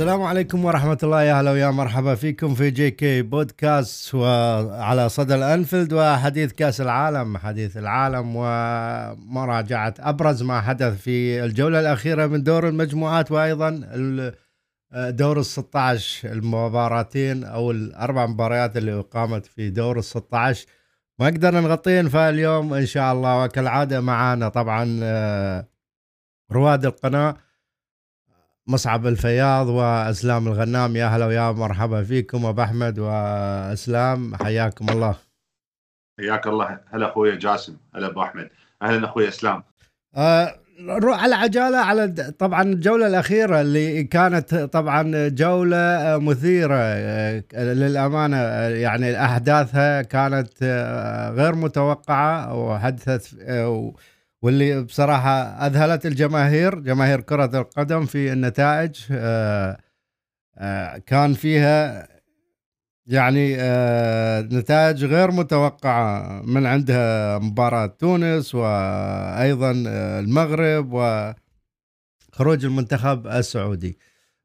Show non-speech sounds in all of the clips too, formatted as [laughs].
السلام عليكم ورحمة الله. يا هلا ويا مرحبا فيكم في جي كي بودكاست وعلى صدى الأنفيلد وحديث كأس العالم. حديث العالم ومراجعة أبرز ما حدث في الجولة الأخيرة من دور المجموعات وأيضا دور ال 16 المباراتين أو الأربع مباريات اللي أقامت في دور ال 16 ما قدرنا نغطين فاليوم إن شاء الله. وكالعادة معانا طبعا آه، رواد القناة. مصعب الفياض وأسلام الغنام. يا هلا ويا مرحبا فيكم أبو أحمد وأسلام. حياكم الله. حياك الله. هلا أخوي جاسم. هلا أبو أحمد. أهلا أخوي أسلام. آه نروح على عجالة على طبعا الجولة الأخيرة اللي كانت طبعا جولة مثيرة آه، للأمانة يعني أحداثها كانت آه، غير متوقعة وحدثت آه، واللي بصراحة أذهلت الجماهير جماهير كرة القدم في النتائج آه، آه، كان فيها يعني آه، نتائج غير متوقعة من عندها مباراة تونس وأيضا المغرب وخروج المنتخب السعودي.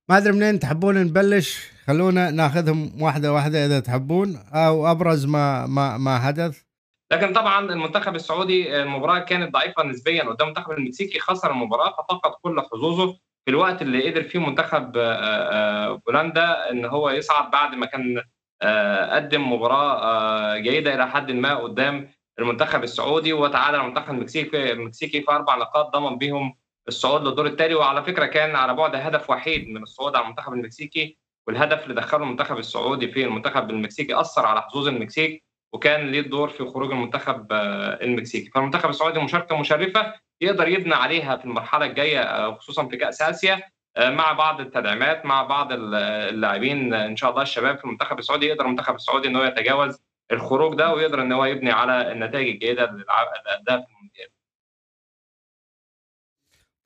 ما أدري منين تحبون نبلش. خلونا ناخذهم واحدة واحدة إذا تحبون أو أبرز ما ما ما حدث. لكن طبعا المنتخب السعودي المباراة كانت ضعيفة نسبيا قدام المنتخب المكسيكي خسر المباراة ففقد كل حظوظه في الوقت اللي قدر فيه منتخب آه، آه، بولندا إن هو يصعد بعد ما كان آه، قدم مباراة جيدة إلى حد ما قدام المنتخب السعودي وتعادل المنتخب المكسيكي المكسيكي في أربع نقاط ضمن بهم الصعود للدور التالي. وعلى فكرة كان على بعد هدف وحيد من الصعود على المنتخب المكسيكي والهدف اللي دخله المنتخب السعودي في المنتخب المكسيكي أثر على حظوظ المكسيك. وكان ليه الدور في خروج المنتخب آه، المكسيكي. فالمنتخب السعودي مشاركة مشرفة يقدر يبني عليها في المرحلة الجاية آه، خصوصا في كأس آسيا آه، مع بعض التدعيمات مع بعض اللاعبين إن شاء الله الشباب في المنتخب السعودي يقدر المنتخب السعودي إن هو يتجاوز الخروج ده ويقدر إن هو يبني على النتائج الجيدة اللي اداها في المونديال.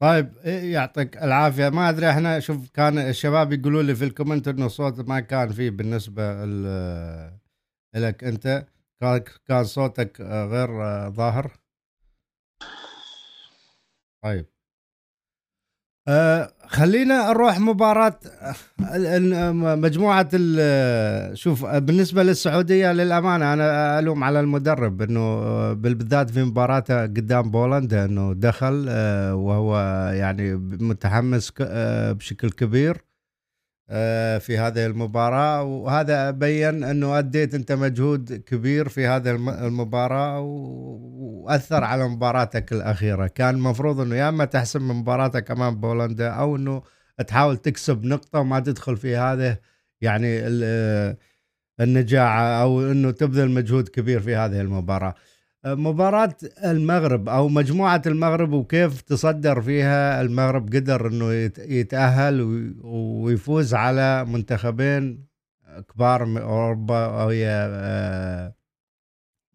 طيب إيه، يعطيك العافية؟ ما أدري إحنا شوف كان الشباب يقولوا لي في ال comment إنه الصوت ما كان فيه بالنسبة لك أنت. كان صوتك آه، غير آه، ظاهر؟ طيب. آه خلينا نروح مباراة آه، مجموعة شوف بالنسبة للسعودية للأمانة أنا ألوم على المدرب أنه بالذات في مباراته قدام بولندا أنه دخل وهو يعني متحمس بشكل كبير. في هذه المباراة. وهذا بين أنه أديت أنت مجهود كبير في هذه المباراة وأثر على مباراتك الأخيرة. كان المفروض أنه يا أما تحسم مباراتك أمام بولندا أو أنه تحاول تكسب نقطة وما تدخل في هذه يعني النجاعة أو أنه تبذل مجهود كبير في هذه المباراة. مباراة المغرب أو مجموعة المغرب وكيف تصدر فيها؟ المغرب قدر إنه يتأهل ويفوز على منتخبين كبار من أوروبا وهي آه،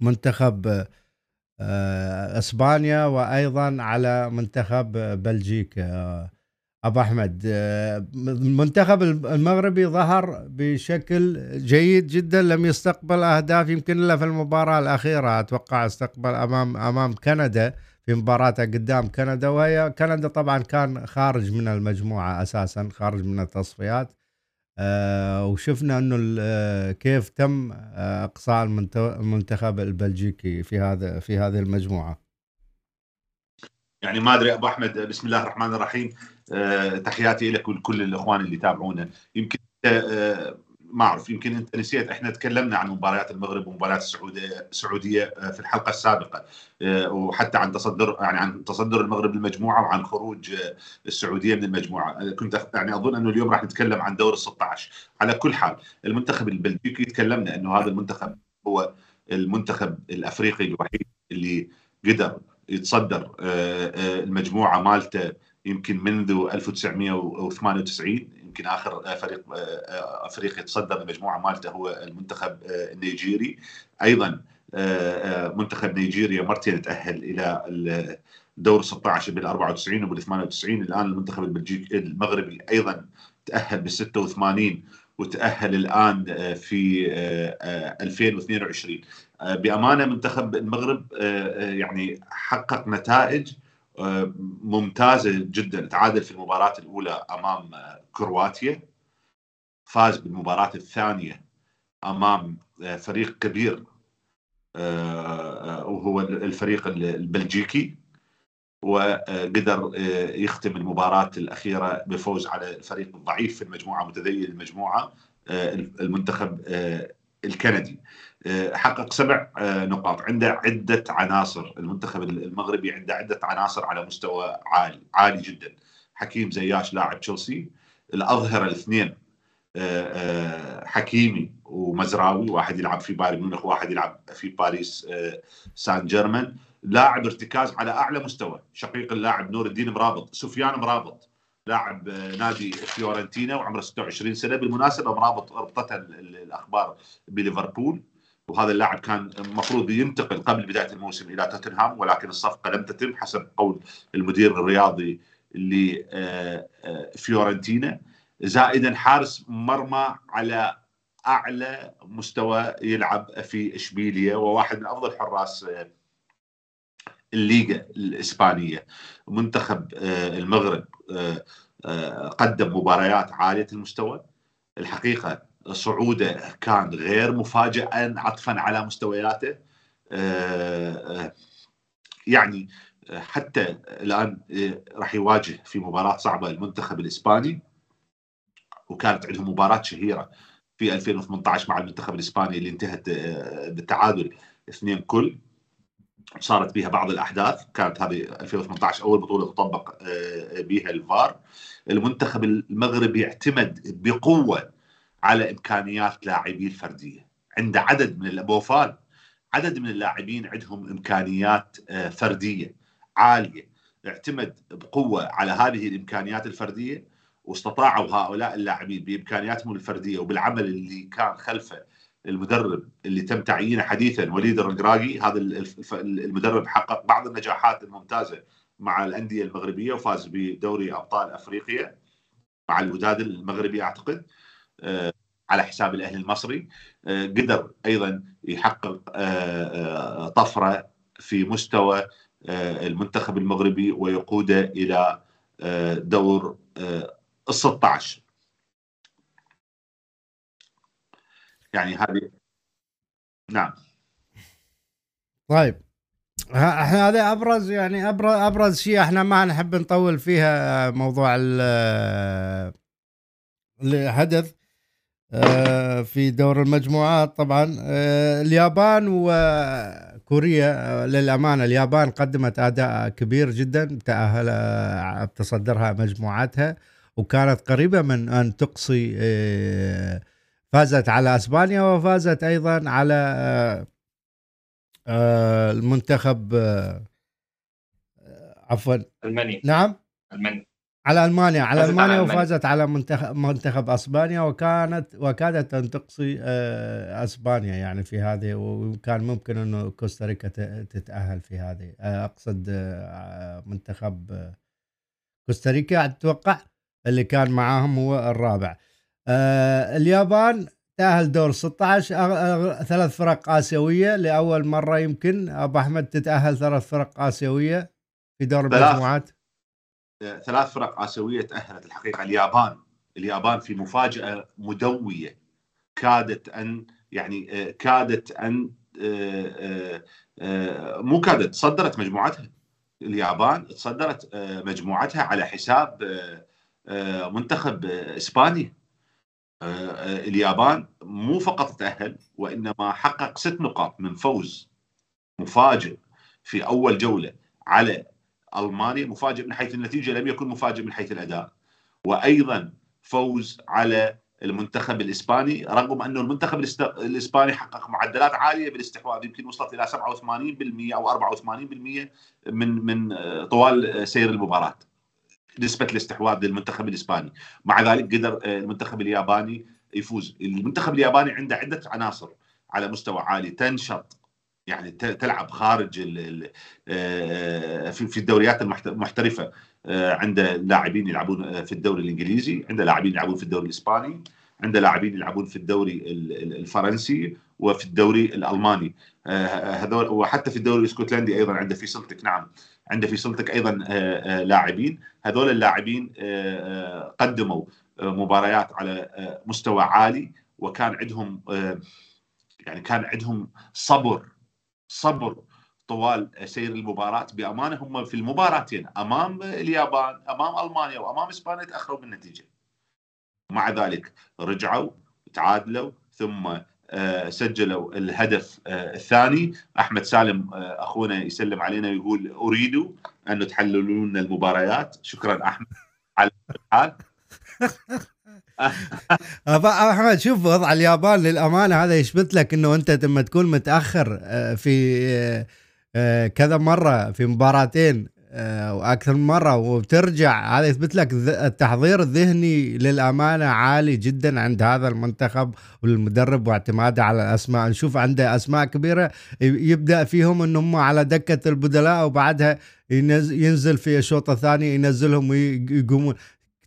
منتخب آه، إسبانيا وأيضا على منتخب بلجيكا. أبو أحمد المنتخب المغربي ظهر بشكل جيد جدا لم يستقبل أهداف يمكن إلا في المباراة الأخيرة. أتوقع استقبل امام أمام كندا في مباراته قدام كندا وهي كندا طبعا كان خارج من المجموعة أساسا خارج من التصفيات. آه وشفنا إنه آه، كيف تم آه، إقصاء المنتخب البلجيكي في هذا في هذه المجموعة. يعني ما أدري أبو أحمد بسم الله الرحمن الرحيم. آه، تحياتي لك ولكل الإخوان اللي يتابعونا. يمكن آه، ما أعرف يمكن أنت نسيت إحنا تكلمنا عن مباريات المغرب ومباريات السعودية السعودية آه، في الحلقة السابقة. وحتى عن تصدر يعني عن تصدر المغرب للمجموعة وعن خروج السعودية من المجموعة. كنت يعني أظن أنه اليوم راح نتكلم عن دور ال 16 على كل حال المنتخب البلجيكي تكلمنا أنه هذا المنتخب هو المنتخب الأفريقي الوحيد اللي قدر يتصدر المجموعة مالته يمكن منذ 1998 يمكن آخر فريق آه، أفريقيا تصدر المجموعه مالته هو المنتخب آه، النيجيري. أيضا آه، منتخب نيجيريا مرتين تأهل إلى دور 16 بال 94 وبال 98 الآن المنتخب البلجيكي المغربي أيضا تأهل بال 86 وتأهل الآن في 2022 بأمانة منتخب المغرب يعني حقق نتائج ممتازة جدا. تعادل في المباراة الأولى أمام كرواتيا فاز بالمباراة الثانية أمام فريق كبير وهو الفريق البلجيكي وقدر يختم المباراة الأخيرة بفوز على الفريق الضعيف في المجموعة متذيل المجموعة المنتخب الكندي. حقق سبع نقاط عنده عدة عناصر. المنتخب المغربي عنده عدة عناصر على مستوى عالي عالي جدا. حكيم زياش لاعب تشيلسي الأظهرة الاثنين حكيمي ومزراوي واحد يلعب في بايرن ميونخ وواحد يلعب في باريس سان جيرمان. لاعب ارتكاز على أعلى مستوى شقيق اللاعب نور الدين مرابط سفيان مرابط لاعب نادي فيورنتينا وعمره 26 سنة. بالمناسبة مرابط ربطته الأخبار بليفربول. وهذا اللاعب كان المفروض ينتقل قبل بداية الموسم إلى توتنهام ولكن الصفقة لم تتم حسب قول المدير الرياضي لفيورنتينا زائدا حارس مرمى على أعلى مستوى يلعب في اشبيليا وواحد من أفضل حراس الليغا الإسبانية. منتخب المغرب قدم مباريات عالية المستوى. الحقيقة صعوده كان غير مفاجئا عطفا على مستوياته. يعني حتى الآن راح يواجه في مباراة صعبة المنتخب الإسباني وكانت عندهم مباراة شهيرة في 2018 مع المنتخب الإسباني اللي انتهت بالتعادل اثنين كل. صارت بها بعض الأحداث. كانت هذه 2018 أول بطولة تطبق بها الفار. المنتخب المغربي اعتمد بقوة على إمكانيات لاعبيه الفرديه عنده عدد من البوفال عدد من اللاعبين عندهم إمكانيات فردية عالية. اعتمد بقوة على هذه الإمكانيات الفردية واستطاعوا هؤلاء اللاعبين بإمكانياتهم الفردية وبالعمل اللي كان خلفه المدرب اللي تم تعيينه حديثا وليد الرقراقي هذا المدرب حقق بعض النجاحات الممتازة مع الأندية المغربية وفاز بدوري أبطال أفريقيا مع الوداد المغربي أعتقد. على حساب الأهلي المصري. قدر أيضا يحقق طفرة في مستوى المنتخب المغربي ويقوده إلى دور ال 16 يعني هذه نعم. طيب. إحنا هذا أبرز يعني ابرز أبرز شيء إحنا ما نحب نطول فيها موضوع اللي حدث في دور المجموعات طبعا. اليابان وكوريا للأمانة اليابان قدمت أداء كبير جدا تأهل تصدرها مجموعتها وكانت قريبة من أن تقصي فازت على أسبانيا وفازت أيضا على المنتخب عفوا. ألمانيا. نعم؟ ألمانيا. على ألمانيا. على ألمانيا. وفازت على منتخب منتخب أسبانيا وكانت وكادت أن تقصي آه، أسبانيا يعني في هذه وكان ممكن أنه كوستاريكا تتأهل في هذه. آه، أقصد آه، منتخب كوستاريكا. أتوقع اللي كان معاهم هو الرابع. اليابان تأهل دور 16 أغ- أغ- ثلاث فرق آسيوية لأول مرة يمكن. أبو أحمد تتأهل ثلاث فرق آسيوية في دور. المجموعات؟ ثلاث فرق آسيوية تأهلت الحقيقة. اليابان اليابان في مفاجأة مدوية. كادت أن يعني آه، كادت أن آه، آه، مو كادت صدرت مجموعتها. اليابان تصدرت مجموعتها على حساب منتخب إسبانيا. اليابان مو فقط تأهل وإنما حقق ست نقاط من فوز مفاجئ في أول جولة على المانيا مفاجئ من حيث النتيجة لم يكن مفاجئ من حيث الأداء. وأيضا فوز على المنتخب الإسباني رغم أنه المنتخب الإسباني حقق معدلات عالية بالاستحواذ يمكن وصلت إلى 87% أو 84% من من طوال سير المباراة نسبة الاستحواذ للمنتخب الإسباني. مع ذلك قدر المنتخب الياباني يفوز. المنتخب الياباني عنده عدة عناصر على مستوى عالي. تنشط يعني تلعب خارج آه، في الدوريات المحت- المحترفة آه، عنده لاعبين يلعبون آه، في الدوري الإنجليزي عنده لاعبين يلعبون في الدوري الإسباني عنده لاعبين يلعبون في الدوري ال- ال- الفرنسي وفي الدوري الألماني. هذول وحتى في الدوري الإسكتلندي أيضا عنده في سلتك نعم عنده في سلتك أيضا لاعبين. هذول اللاعبين قدموا مباريات على مستوى عالي وكان عندهم يعني كان عندهم صبر صبر طوال سير المباراة بأمانة. هم في المباراتين أمام اليابان أمام ألمانيا وأمام إسبانيا تأخروا بالنتيجة. مع ذلك رجعوا تعادلوا ثم آه، سجلوا الهدف آه، الثاني. أحمد سالم آه، أخونا يسلم علينا ويقول أريد أن تحللون المباريات. شكرا أحمد. على الحال [laughs] أحمد شوف وضع اليابان للأمانة هذا يثبت لك إنه أنت لما تكون متأخر في كذا مرة في مباراتين آه، وأكثر من مرة وبترجع هذا يثبت لك التحضير الذهني للأمانة عالي جدا عند هذا المنتخب والمدرب واعتماده على الأسماء. نشوف عنده أسماء كبيرة يبدأ فيهم انهم على دكة البدلاء وبعدها ينزل في الشوط الثاني ينزلهم ويقومون.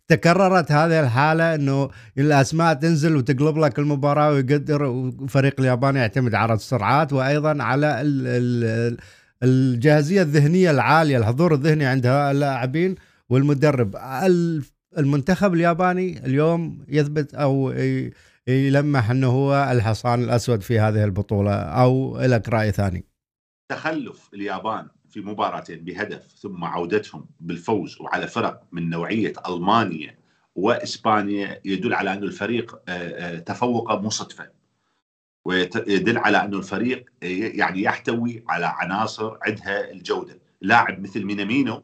تكررت هذه الحالة إنه الأسماء تنزل وتقلب لك المباراة ويقدر فريق اليابان يعتمد على السرعات وأيضا على ال ال الجاهزية الذهنية العالية الحضور الذهني عند اللاعبين والمدرب. المنتخب الياباني اليوم يثبت أو يلمح إنه هو الحصان الأسود في هذه البطولة أو لك رأي ثاني؟ تخلف اليابان في مباراتين بهدف ثم عودتهم بالفوز وعلى فرق من نوعية المانيا واسبانيا يدل على أن الفريق آه، آه، تفوق مو صدفه ويدل على انه الفريق يعني يحتوي على عناصر عندها الجودة. لاعب مثل مينامينو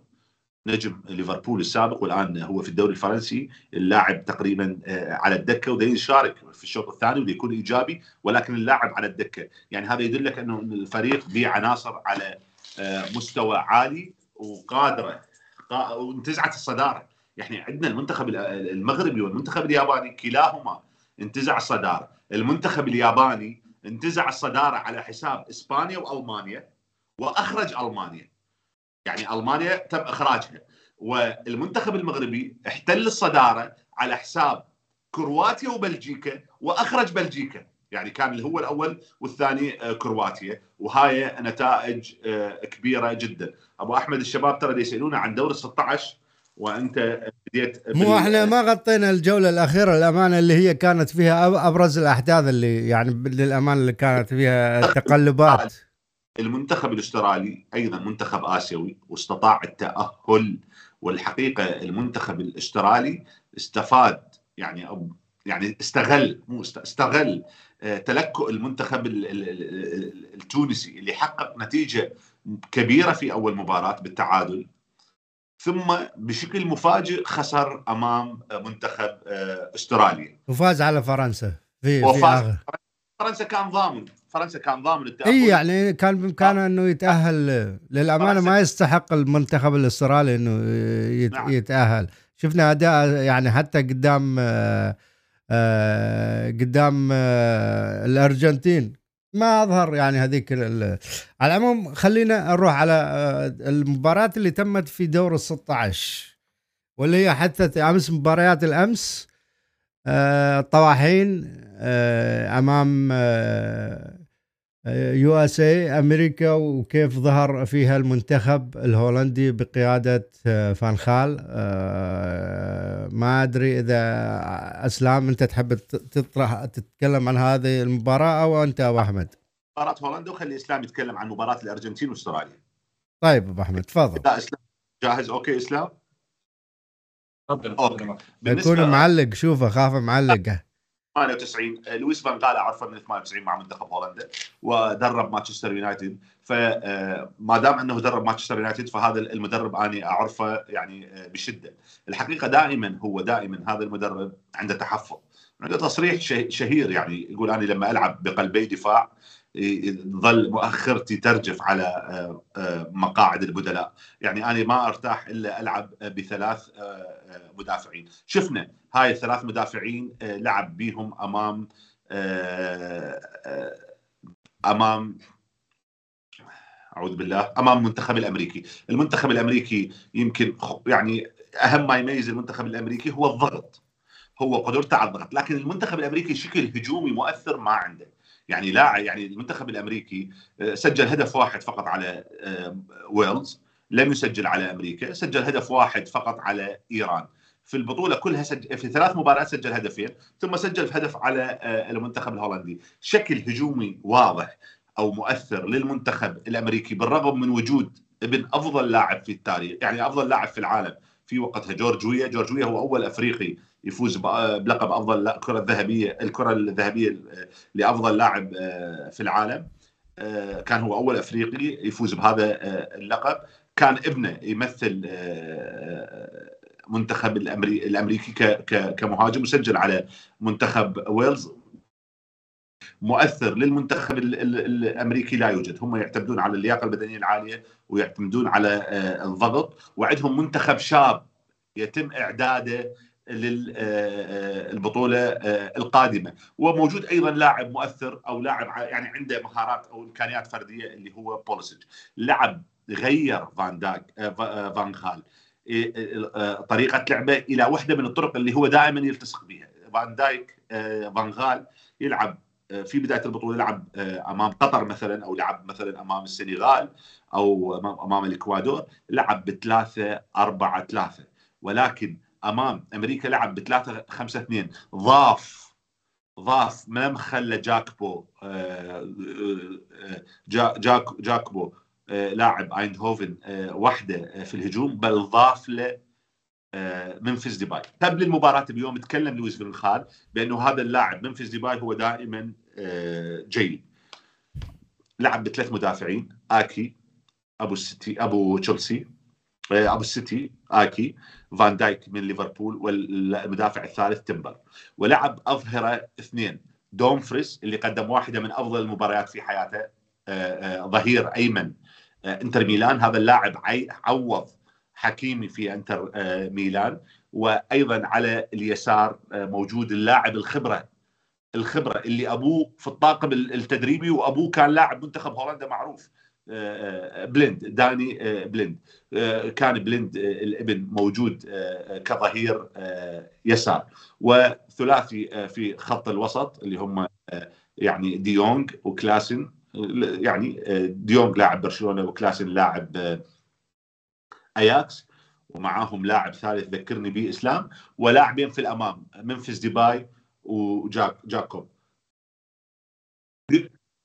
نجم ليفربول السابق والآن هو في الدوري الفرنسي اللاعب تقريبا آه، على الدكة وده يشارك في الشوط الثاني وده يكون إيجابي ولكن اللاعب على الدكة. يعني هذا يدلك أنه الفريق به عناصر على آه، مستوى عالي وقادرة وانتزعت الصدارة. يعني عندنا المنتخب المغربي والمنتخب الياباني كلاهما انتزع الصدارة. المنتخب الياباني انتزع الصدارة على حساب إسبانيا وألمانيا وأخرج ألمانيا. يعني ألمانيا تم إخراجها. والمنتخب المغربي احتل الصدارة على حساب كرواتيا وبلجيكا وأخرج بلجيكا. يعني كان هو الأول والثاني آه، كرواتيا. وهاي نتائج آه، كبيرة جدا. أبو أحمد الشباب ترى يسألونا عن دور ال 16 وأنت بديت مو إحنا ما غطينا الجولة الأخيرة الأمانة اللي هي كانت فيها أبرز الأحداث اللي يعني للأمانة اللي كانت فيها تقلبات [laughs] المنتخب الأسترالي أيضا منتخب آسيوي واستطاع التأهل. والحقيقة المنتخب الأسترالي استفاد يعني يعني استغل مو استغل آه، تلكؤ المنتخب التونسي اللي حقق نتيجة كبيرة في أول مباراة بالتعادل ثم بشكل مفاجئ خسر أمام منتخب آه، أستراليا. وفاز على فرنسا في وفاز في فرنسا كان ضامن فرنسا كان ضامن التأهل. إي يعني كان بامكانه إنه يتأهل. للأمانة ما يستحق المنتخب الأسترالي إنه نعم. يتأهل. شفنا أداء يعني حتى قدام آه، آه، قدام الأرجنتين. ما أظهر يعني هذيك على العموم خلينا نروح على آه، المباراة اللي تمت في دور ال 16 واللي هي حتى أمس مباريات الأمس الطواحين آه، أمام USA أمريكا وكيف ظهر فيها المنتخب الهولندي بقيادة آه، فانخال آه، ما أدري إذا أسلام أنت تحب تطرح تتكلم عن هذه المباراة أو أنت أبو أحمد؟ مباراة هولندا وخلي إسلام يتكلم عن مباراة الأرجنتين وأستراليا. طيب أبو أحمد تفضل. لا إسلام جاهز okay إسلام؟ تفضل يكون معلق شوفه خاف معلق 98 لويس فان غال اعرفه من 98 مع منتخب هولندا ودرب مانشستر يونايتد فما دام انه درب مانشستر يونايتد فهذا المدرب اني اعرفه يعني بشده الحقيقة دائما هو دائما هذا المدرب عنده تحفظ عنده تصريح شهير يعني يقول أنا لما العب بقلبي دفاع ظل مؤخرتي ترجف على آه، آه، مقاعد البدلاء يعني أنا ما ارتاح الا العب بثلاث آه، مدافعين. شفنا هاي الثلاث مدافعين لعب بيهم أمام أمام أعوذ بالله أمام المنتخب الأمريكي. المنتخب الأمريكي يمكن يعني أهم ما يميز المنتخب الأمريكي هو الضغط هو قدرته على الضغط. لكن المنتخب الأمريكي شكل هجومي مؤثر ما عنده. يعني لاعب يعني المنتخب الأمريكي آه، سجل هدف واحد فقط على آه، ويلز. لم يسجل على أمريكا سجل هدف واحد فقط على إيران. في البطولة كلها سجل في ثلاث مباريات سجل هدفين ثم سجل هدف على المنتخب الهولندي. شكل هجومي واضح أو مؤثر للمنتخب الأمريكي بالرغم من وجود ابن أفضل لاعب في التاريخ يعني أفضل لاعب في العالم في وقتها جورج ويا. جورج ويا هو أول أفريقي يفوز بلقب أفضل الكره الذهبيه الكرة الذهبية لأفضل لاعب في العالم. كان هو أول أفريقي يفوز بهذا اللقب. كان ابنه يمثل منتخب الأمريكي كمهاجم وسجل على منتخب ويلز. مؤثر للمنتخب الأمريكي لا يوجد. هم يعتمدون على اللياقة البدنية العالية ويعتمدون على الضغط وعندهم منتخب شاب يتم إعداده للبطوله القادمة. وموجود أيضا لاعب مؤثر أو لاعب يعني عنده مهارات أو إمكانيات فردية اللي هو بوليسيتش لعب غير فان داك فان خال. طريقة لعبه إلى واحدة من الطرق اللي هو دائما يلتصق بها فان دايك فان غال يلعب في بداية البطولة لعب أمام قطر مثلا أو لعب مثلا أمام السنغال أو أمام الإكوادور لعب بثلاثة أربعة ثلاثة. ولكن أمام أمريكا لعب بثلاثة خمسة اثنين. ضاف ضاف ما مخلي جاكبو جاك جاكبو لاعب ايندهوفن وحده في الهجوم بل ضاف له ممفيس ديباي. قبل المباراة اليوم تكلم لويس فان خال بأنه هذا اللاعب ممفيس ديباي هو دائما جيد. لعب بثلاث مدافعين آكي أبو السيتي أبو تشيلسي أبو السيتي آكي فان دايك من ليفربول والمدافع الثالث تمبر ولعب أظهرة اثنين دومفريس اللي قدم واحدة من أفضل المباريات في حياته ظهير أيمن. انتر ميلان هذا اللاعب عوض حكيمي في انتر ميلان. وأيضا على اليسار موجود اللاعب الخبرة الخبرة اللي أبوه في الطاقم التدريبي وأبوه كان لاعب منتخب هولندا معروف بليند داني بليند كان بليند الابن موجود كظهير يسار. وثلاثي في خط الوسط اللي هم يعني ديونج وكلاسن. يعني ديونج لاعب برشلونة وكلاسن لاعب أياكس ومعاهم لاعب ثالث ذكرني به إسلام ولاعبين في الأمام ممفيس ديباي وجاك جاكبو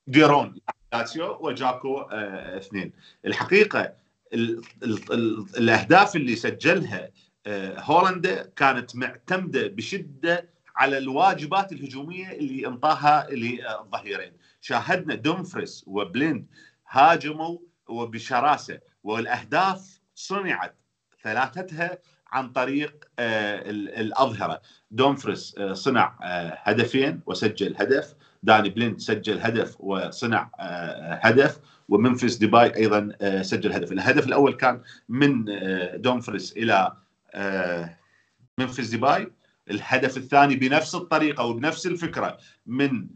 ديرون لاتسيو وجاكبو آه اثنين. الحقيقة ال ال ال الأهداف اللي سجلها آه هولندا كانت معتمدة بشدة على الواجبات الهجومية اللي انطاها للظهيرين. شاهدنا دومفريس وبليند هاجموا وبشراسة والأهداف صنعت ثلاثتها عن طريق الأظهرة. دومفريس صنع هدفين وسجل هدف داني بليند سجل هدف وصنع هدف وممفيس ديباي أيضا سجل هدف. الهدف الأول كان من دومفريس إلى ممفيس ديباي. الهدف الثاني بنفس الطريقة وبنفس الفكرة من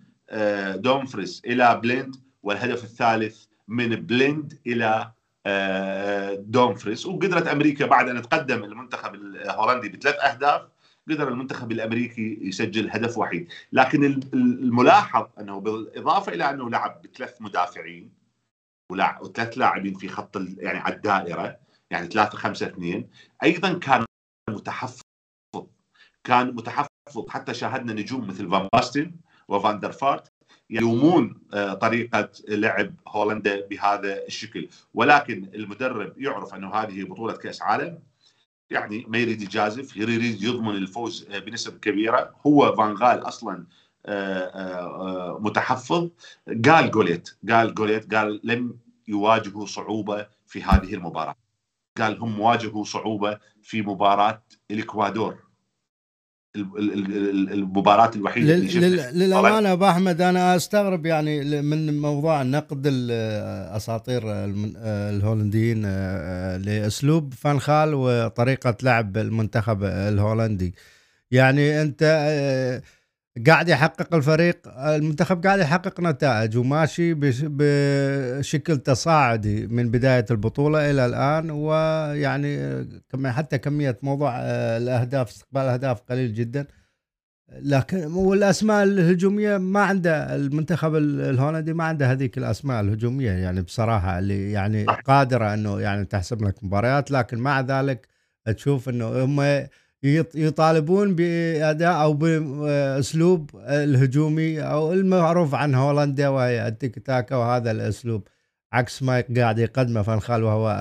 دومفريس إلى بليند والهدف الثالث من بليند إلى دومفريس وقدرت أمريكا بعد أن تقدم المنتخب الهولندي بثلاث أهداف قدر المنتخب الأمريكي يسجل هدف وحيد. لكن الملاحظ أنه بالإضافة إلى أنه لعب بثلاث مدافعين وثلاث لاعبين في خط يعني على الدائرة يعني 3 5 2 أيضا كان متحفظ كان متحفظ حتى شاهدنا نجوم مثل فان باستن وفان فارت يلومون طريقة لعب هولندا بهذا الشكل. ولكن المدرب يعرف أنه هذه بطولة كأس عالم. يعني ما يريد يجازف يريد يضمن الفوز بنسب كبيرة. هو فان غال أصلا متحفظ. قال خوليت قال خوليت قال لم يواجهوا صعوبة في هذه المباراة. قال هم واجهوا صعوبة في مباراة الإكوادور. المباراة الوحيدة اللي للأمانة أبو أحمد أنا أستغرب يعني من موضوع نقد الاساطير الهولنديين لأسلوب فانخال وطريقة لعب المنتخب الهولندي. يعني أنت قاعد يحقق الفريق المنتخب قاعد يحقق نتائج وماشي بشكل تصاعدي من بداية البطولة إلى الآن ويعني حتى كمية موضوع الأهداف استقبال الاهداف قليل جدا. لكن والأسماء الهجومية ما عنده المنتخب الهولندي ما عنده هذيك الأسماء الهجومية يعني بصراحة اللي يعني قادرة إنه يعني تحسب لك مباريات لكن مع ذلك تشوف إنه هم يطالبون باداء أو بأسلوب الهجومي أو المعروف عن هولندا وهي التيك تاكا وهذا الأسلوب. عكس ما قاعد يقدمه فان خال وهو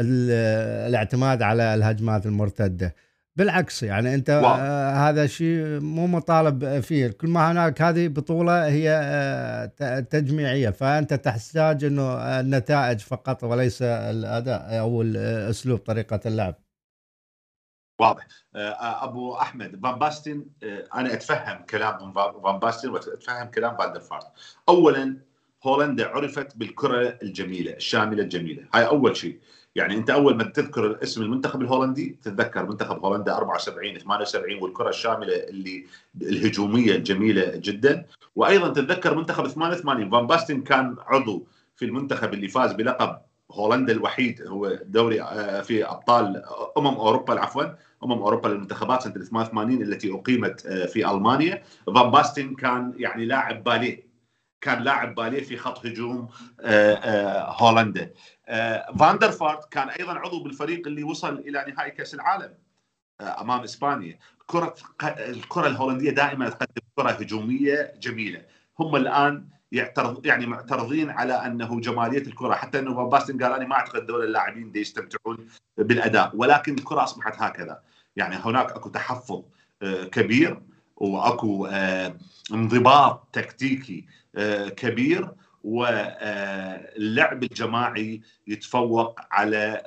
الاعتماد على الهجمات المرتدة. بالعكس يعني أنت wow. هذا شيء مو مطالب فيه. كل ما هناك هذه بطولة هي تجميعية فأنت تحتاج إنه النتائج فقط وليس الأداء أو الأسلوب طريقة اللعب. واضح. آه، أبو أحمد فان باستن آه، أنا أتفهم كلام فان باستن وأتفهم كلام فاندرفارت اولا هولندا عرفت بالكرة الجميلة الشاملة الجميلة. هاي أول شيء. يعني أنت أول ما تذكر اسم المنتخب الهولندي تتذكر منتخب هولندا 74 78 والكرة الشاملة اللي الهجومية الجميلة جدا. وأيضا تتذكر منتخب 88 فان باستن كان عضو في المنتخب اللي فاز بلقب هولندا الوحيد هو دوري آه، في أبطال أمم أوروبا عفوا أمم أوروبا للمنتخبات سنة 88 التي أقيمت آه، في ألمانيا. فان باستن كان يعني لاعب باليه كان لاعب باليه في خط هجوم آه، هولندا. فاندر فارت كان أيضا عضو بالفريق اللي وصل إلى نهائي كأس العالم أمام إسبانيا. كرة الكرة الهولندية دائما تقدم كرة هجومية جميلة. هم الآن يعترض يعني معترضين على أنه جمالية الكرة حتى إنه فان باستن قال أنا ما أعتقد دول اللاعبين دي يستمتعون بالأداء ولكن الكرة أصبحت هكذا. يعني هناك أكو تحفظ آه، كبير وأكو آه، انضباط تكتيكي آه، كبير واللعب الجماعي يتفوق على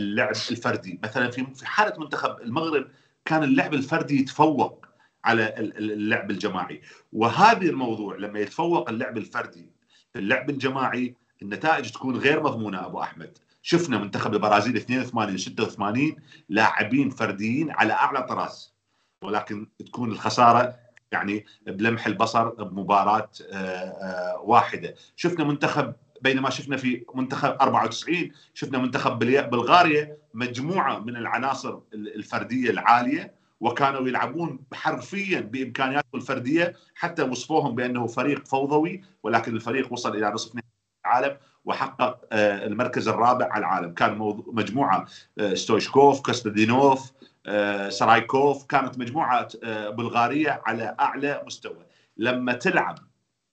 اللعب الفردي. مثلا في في حالة منتخب المغرب كان اللعب الفردي يتفوق على اللعب الجماعي. وهذا الموضوع لما يتفوق اللعب الفردي في اللعب الجماعي النتائج تكون غير مضمونة أبو أحمد. شفنا منتخب البرازيل 82 86 لاعبين فرديين على أعلى طراز. ولكن تكون الخسارة يعني بلمح البصر بمباراة آه، آه، واحدة. شفنا منتخب بينما شفنا في منتخب 94 شفنا منتخب بلغاريا مجموعة من العناصر الفردية العالية. وكانوا يلعبون حرفيا بإمكانياتهم الفردية حتى وصفوهم بأنه فريق فوضوي ولكن الفريق وصل إلى نصف نهائي العالم وحقق آه، المركز الرابع على العالم. كان مجموعة آه، ستويشكوف كوستادينوف آه، سرايكوف كانت مجموعة بلغارية على أعلى مستوى. لما تلعب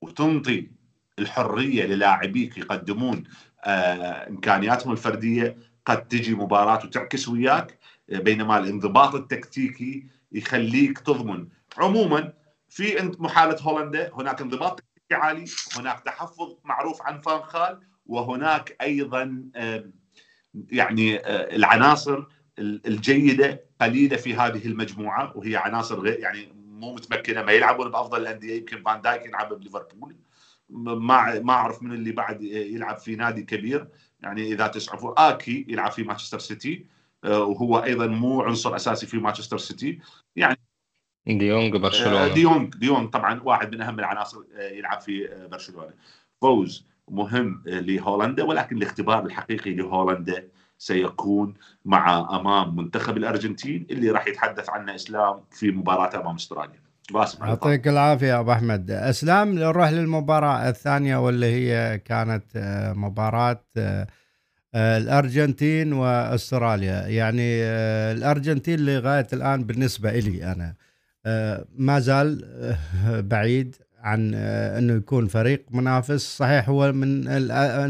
وتنطي الحرية للاعبيك يقدمون إمكانياتهم الفردية قد تجي مباراة وتعكس وياك. بينما الانضباط التكتيكي يخليك تضمن. عموما في محالة هولندا هناك انضباط تكتيكي عالي هناك تحفظ معروف عن فان خال وهناك أيضا يعني آه، العناصر الجيدة قليلة في هذه المجموعة وهي عناصر غير يعني مو متمكنة ما يلعبون بأفضل الأندية يمكن فان دايك يلعب بليفربول. ما ما أعرف من اللي بعد يلعب في نادي كبير. يعني إذا تسعفوا اكي يلعب في مانشستر سيتي. آه، وهو أيضا مو عنصر أساسي في مانشستر سيتي. يعني ديونج برشلونه ديونج ديونج طبعا واحد من أهم العناصر آه، يلعب في آه، برشلونة. فوز مهم لهولندا ولكن الاختبار الحقيقي لهولندا سيكون مع أمام منتخب الأرجنتين اللي راح يتحدث عنه إسلام في مباراة أمام إستراليا. يعطيك العافية أبو أحمد. إسلام نروح للمباراة الثانية واللي هي كانت مباراة آه، الأرجنتين وأستراليا. يعني آه، الأرجنتين لغاية الآن بالنسبة لي أنا آه، ما زال بعيد عن إنه يكون فريق منافس. صحيح هو من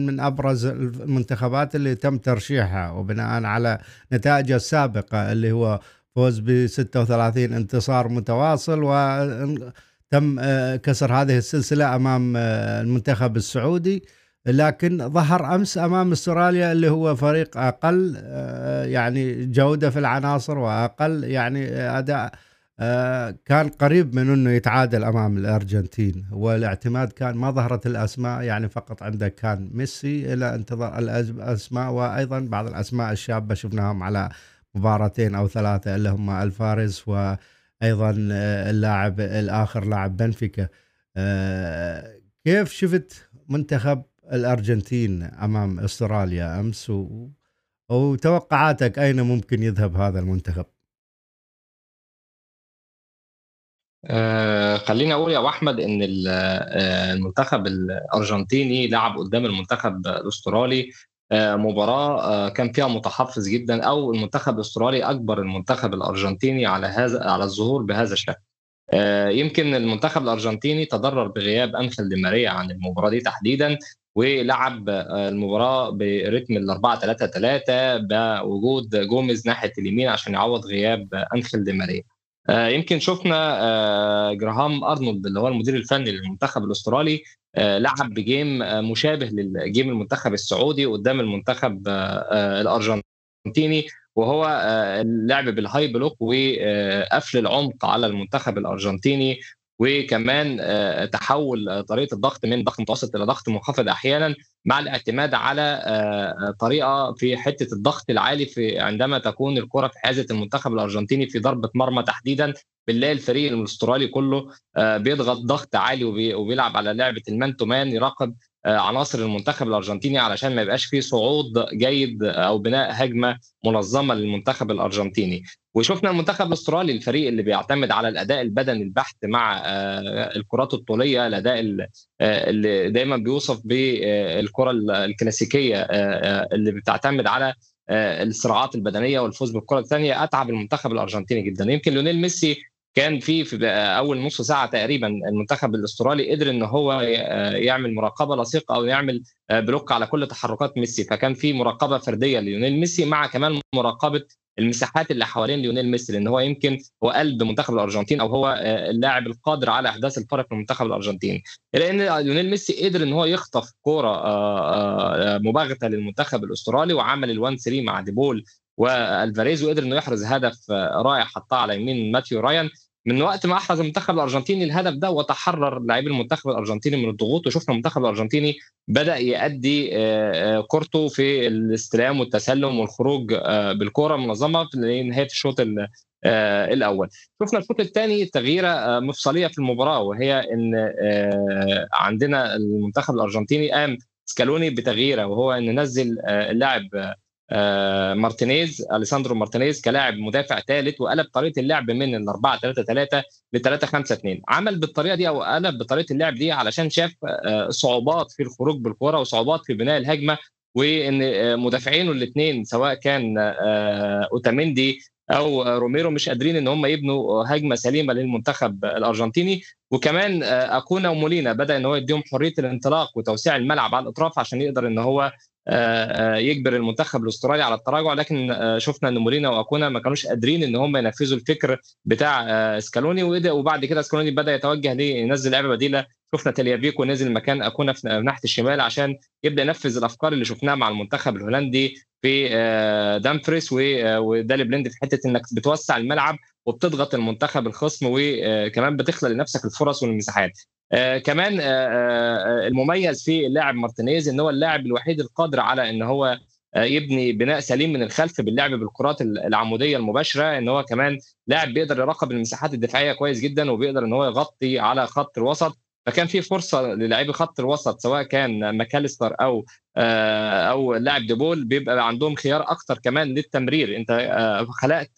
من أبرز المنتخبات اللي تم ترشيحها وبناء على نتائجه السابقة اللي هو فوز ب 36 انتصار متواصل وتم كسر هذه السلسلة أمام المنتخب السعودي. لكن ظهر أمس أمام أستراليا اللي هو فريق أقل آه، يعني جودة في العناصر وأقل يعني أداء آه، كان قريب من إنه يتعادل أمام الأرجنتين والاعتماد كان ما ظهرت الأسماء يعني فقط عندك كان ميسي إلى انتظار الأسماء وأيضا بعض الأسماء الشابة شفناهم على مباراتين أو ثلاثة اللي هم الفارس وأيضا آه، اللاعب الآخر لاعب بنفيكا. كيف شفت منتخب الأرجنتين أمام أستراليا أمس و... وتوقعاتك أين ممكن يذهب هذا المنتخب؟ آه خليني أقول يا أبو أحمد إن آه، المنتخب الأرجنتيني لعب قدام المنتخب الأسترالي مباراة كان فيها متحفظ جدا أو المنتخب الأسترالي اجبر المنتخب الأرجنتيني على هذا على الظهور بهذا الشكل يمكن المنتخب الأرجنتيني تضرر بغياب أنخيل دي ماريا عن المباراة دي تحديدا ولعب المباراة ب rhythm ال 4 3 3 بوجود جوميز ناحية اليمين عشان يعوض غياب أنخيل دي ماريا. آه، يمكن شفنا آه، جراهام أرنولد اللي هو المدير الفني للمنتخب الأسترالي آه، لعب ب game مشابه لل game المنتخب السعودي قدام المنتخب الأرجنتيني وهو اللعب بال high block وقفل العمق على المنتخب الأرجنتيني. وكمان آه، تحول آه، طريقة الضغط من ضغط متوسط إلى ضغط منخفض أحيانا مع الاعتماد على آه، طريقة في حتة الضغط العالي في عندما تكون الكرة في حازه المنتخب الأرجنتيني في ضربة مرمى تحديدا. بنلاقي الفريق الأسترالي كله بيضغط ضغط عالي وبيلعب على لعبة المان تو مان يراقب عناصر المنتخب الأرجنتيني علشان ما يبقاش فيه صعود جيد أو بناء هجمة منظمة للمنتخب الأرجنتيني. وشفنا المنتخب الأسترالي الفريق اللي بيعتمد على الأداء البدني البحت مع آه، الكرات الطولية الأداء آه، اللي دايما بيوصف بالكره الكلاسيكية آه، اللي بتعتمد على الصراعات البدنية والفوز بالكرة الثانية. أتعب المنتخب الأرجنتيني جدا. يمكن ليونيل ميسي كان في في أول نص ساعة تقريبا المنتخب الأسترالي قدر إن هو يعمل مراقبة لصيقة أو يعمل block على كل تحركات ميسي. فكان في مراقبة فردية ليونيل ميسي مع كمان مراقبة المساحات اللي حوالين ليونيل ميسي لأن هو يمكن هو قلب منتخب الأرجنتين أو هو اللاعب القادر على إحداث الفرق في المنتخب الارجنتيني لأن ليونيل ميسي قدر إن هو يخطف كورة مباغتة للمنتخب الأسترالي وعمل الوان 3 مع ديباول والفاريز وقدر إنه يحرز هدف رائع حطها على يمين ماتيو رايان من وقت ما أحرز المنتخب الأرجنتيني الهدف ده وتحرر لاعبي المنتخب الأرجنتيني من الضغوط وشفنا المنتخب الأرجنتيني بدأ يؤدي آه، آه، كورته في الاستلام والتسلم والخروج آه، بالكره منظمة في نهاية الشوط الأول. شفنا الشوط الثاني تغييرة مفصلية في المباراة وهي إن عندنا المنتخب الأرجنتيني قام سكالوني بتغييرة وهو إن نزل اللاعب آه، مارتينيز ليساندرو مارتينيز كلاعب مدافع ثالث وقلب طريقة اللعب من ال 4 3 3 ل 3 5 2 عمل بالطريقة دي أو قلب بطريقة اللعب دي علشان شاف آه، صعوبات في الخروج بالكره وصعوبات في بناء الهجمة وإن آه، مدافعينه الاثنين سواء كان أوتاميندي أو روميرو مش قادرين إن هم يبنوا هجمة سليمة للمنتخب الأرجنتيني. وكمان أكونا ومولينا بدأ إن هو يديهم حرية الانطلاق وتوسيع الملعب على الأطراف عشان يقدر إن هو آه، آه، يجبر المنتخب الاسترالي على التراجع لكن آه، شفنا إن مولينا وأكونا ما كانوش قادرين إن هم ينفذوا الفكر بتاع سكالوني وبعد كده سكالوني بدأ يتوجه لينزل لعبة بديلة. شفنا تاليافيكو نزل مكان أكونا في ناحية الشمال عشان يبدأ ينفذ الأفكار اللي شفناها مع المنتخب الهولندي في دامفريس ودالي بلند في حتة إنك بتوسع الملعب وبتضغط المنتخب الخصم وكمان بتخلق لنفسك الفرص والمساحات. آه كمان آه آه المميز في اللاعب مارتينيز إن هو اللاعب الوحيد القادر على إن هو آه يبني بناء سليم من الخلف باللعب بالكرات العمودية المباشرة إن هو كمان لاعب بيقدر يراقب المساحات الدفاعية كويس جدا وبيقدر إن هو يغطي على خط الوسط. فكان في فرصة للاعبي خط الوسط سواء كان ماكاليستر أو آه، أو لاعب ديبول بيبقى عندهم خيار أكثر كمان للتمرير. أنت آه، خلقت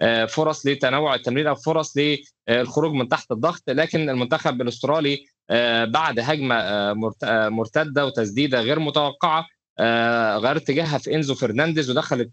آه، فرص لتنوع التمرير أو فرص للخروج من تحت الضغط لكن المنتخب الأسترالي بعد هجمة مرتدة وتسديدة غير متوقعة غيرت اتجاهها في إنزو فرنانديز ودخلت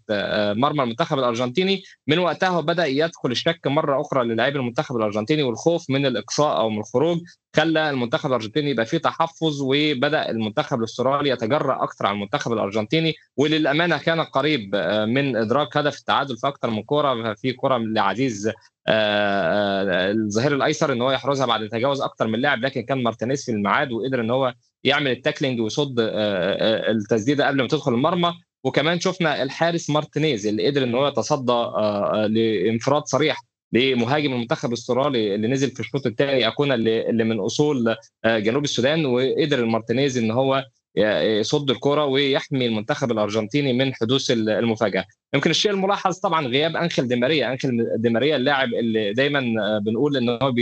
مرمى المنتخب الأرجنتيني. من وقتها بدأ يدخل الشك مرة أخرى للاعبي المنتخب الأرجنتيني والخوف من الإقصاء أو من الخروج. خلى المنتخب الأرجنتيني يبقى فيه تحفظ وبدأ المنتخب الأسترالي يتجرأ أكثر على المنتخب الأرجنتيني وللأمانة كان قريب آه، من إدراك هدف التعادل في أكثر من كوره في كوره لعزيز الظهير الأيسر إن هو يحرزها بعد تجاوز أكثر من لاعب لكن كان مارتينيز في الميعاد وقدر إن هو يعمل ال tackling ويصد آه، آه، التسديدة قبل ما تدخل المرمى. وكمان شفنا الحارس مارتينيز اللي قدر إن هو يتصدى آه، لانفراد صريح لمهاجم المنتخب الاسترالي اللي نزل في الشوط الثاني أكونا اللي من أصول جنوب السودان وقدر مارتينيز إن هو يصد الكرة ويحمي المنتخب الأرجنتيني من حدوث المفاجأة. يمكن الشيء الملاحظ طبعا غياب أنخيل ديماريا أنخيل ديماريا اللاعب اللي دايما بنقول إن هو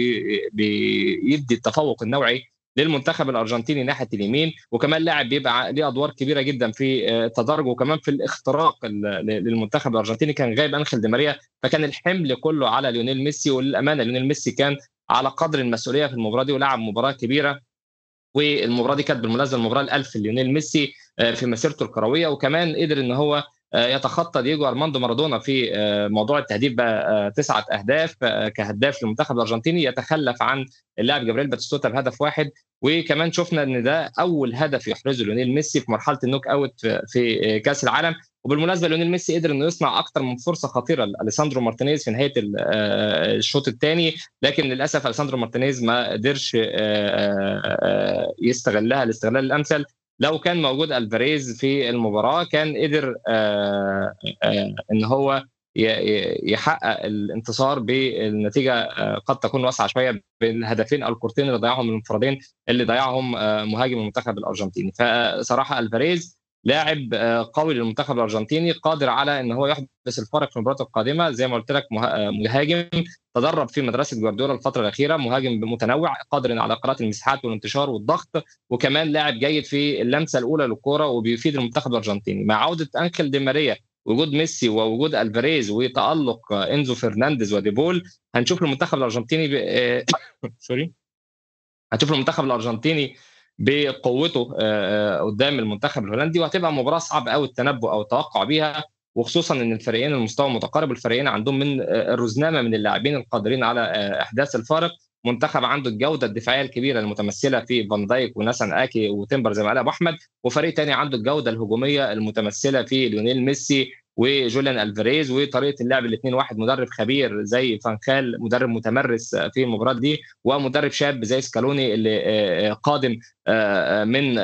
بيدي التفوق النوعي للمنتخب الأرجنتيني ناحية اليمين وكمان لاعب بيبقى ليه أدوار كبيرة جدا في التدرج وكمان في الاختراق للمنتخب الأرجنتيني كان غايب انخيل دي ماريا فكان الحمل كله على ليونيل ميسي وللامانه ليونيل ميسي كان على قدر المسؤولية في المباراة دي ولعب مباراة كبيرة والمباراة دي كانت بالمناسبة المباراة الألف ليونيل ميسي في مسيرته الكروية وكمان قدر إن هو يتخطى دييجو أرماندو مارادونا في موضوع التهديف بقى تسعة أهداف كهداف للمنتخب الأرجنتيني يتخلف عن اللاعب جابريل باتستوتا بهدف واحد. وكمان شفنا إن ده أول هدف يحرزه ليونيل ميسي في مرحلة ال knock out في كأس العالم. وبالمناسبة ليونيل ميسي قدر إنه يصنع أكثر من فرصة خطيرة لأليساندرو مارتينيز في نهاية الشوط الثاني. لكن للأسف أليساندرو مارتينيز ما قدرش يستغلها الاستغلال الأمثل. لو كان موجود ألفاريز في المباراة كان قدر إن هو يحقق الانتصار بالنتيجة قد تكون واسعة شوية بالهدفين الكورتين اللي ضيعهم الانفرادين اللي ضيعهم مهاجم المنتخب الأرجنتيني. فصراحة ألفاريز لاعب قوي للمنتخب الأرجنتيني قادر على إن هو يحدث الفارق في المباراه القادمة. زي ما قلت لك مهاجم تدرب في مدرسة جوارديولا الفترة الأخيرة مهاجم متنوع قادر على قراءة المساحات والانتشار والضغط وكمان لاعب جيد في اللمسة الأولى للكره وبيفيد المنتخب الأرجنتيني. مع عودة أنخيل دي ماريا وجود ميسي ووجود ألفاريز وتألق إنزو فرنانديز وديبول هنشوف المنتخب الأرجنتيني ب... [coughs] sorry. هنشوف المنتخب الأرجنتيني بقوته قدام المنتخب الهولندي وهتبقى مباراة صعبة قوي التنبؤ أو التوقع بيها وخصوصا إن الفريقين المستوى متقارب الفريقين عندهم من الرزنامة من اللاعبين القادرين على إحداث الفارق. منتخب عنده الجودة الدفاعية الكبيرة المتمثلة في فان دايك وناثان آكي وتمبر زي ما قال ابو أحمد وفريق تاني عنده الجودة الهجومية المتمثلة في ليونيل ميسي وجوليان الفاريز وطريقة اللعب الاثنين واحد مدرب خبير زي فانخال مدرب متمرس في المباراة دي ومدرب شاب زي سكالوني اللي قادم من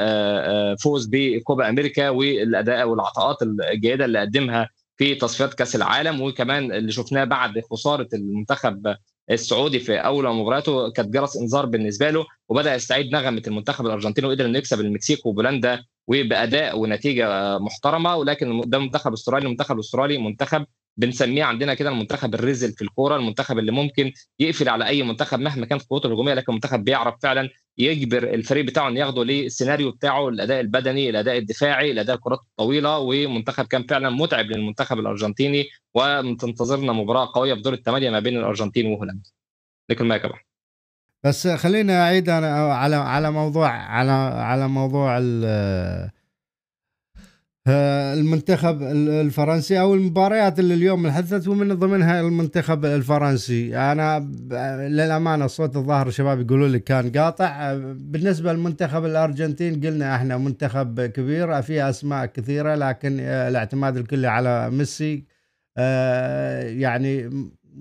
فوز بكوبا أمريكا والأداء والعطاءات الجيدة اللي قدمها في تصفيات كأس العالم. وكمان اللي شفناه بعد خسارة المنتخب السعودي في أول مباراته كانت جرس إنذار بالنسبة له وبدأ يستعيد نغمة المنتخب الأرجنتيني وقدر إنه يكسب المكسيك وبولندا وبأداء ونتيجة محترمة ولكن ده منتخب أسترالي المنتخب الأسترالي منتخب بنسميه عندنا كده المنتخب الرزل في الكورة المنتخب اللي ممكن يقفل على أي منتخب مهما كانت قوته الهجومية لكن منتخب بيعرف فعلا يجبر الفريق بتاعه إنه ياخده للسيناريو بتاعه الاداء البدني الاداء الدفاعي الاداء الكرات الطويلة. ومنتخب كان فعلا متعب للمنتخب الأرجنتيني وتنتظرنا مباراة قوية في دور الثمانيه ما بين الأرجنتين وهولندا. لكن ما يكبر بس خلينا أعيد أنا على على موضوع على على موضوع المنتخب الفرنسي أو المباريات اللي اليوم انحدثت ومن ضمنها المنتخب الفرنسي. أنا للأمانة صوت الظاهر شباب يقولوا لي كان قاطع. بالنسبة للمنتخب الأرجنتين قلنا إحنا منتخب كبير فيه أسماء كثيرة لكن الاعتماد الكلي على ميسي يعني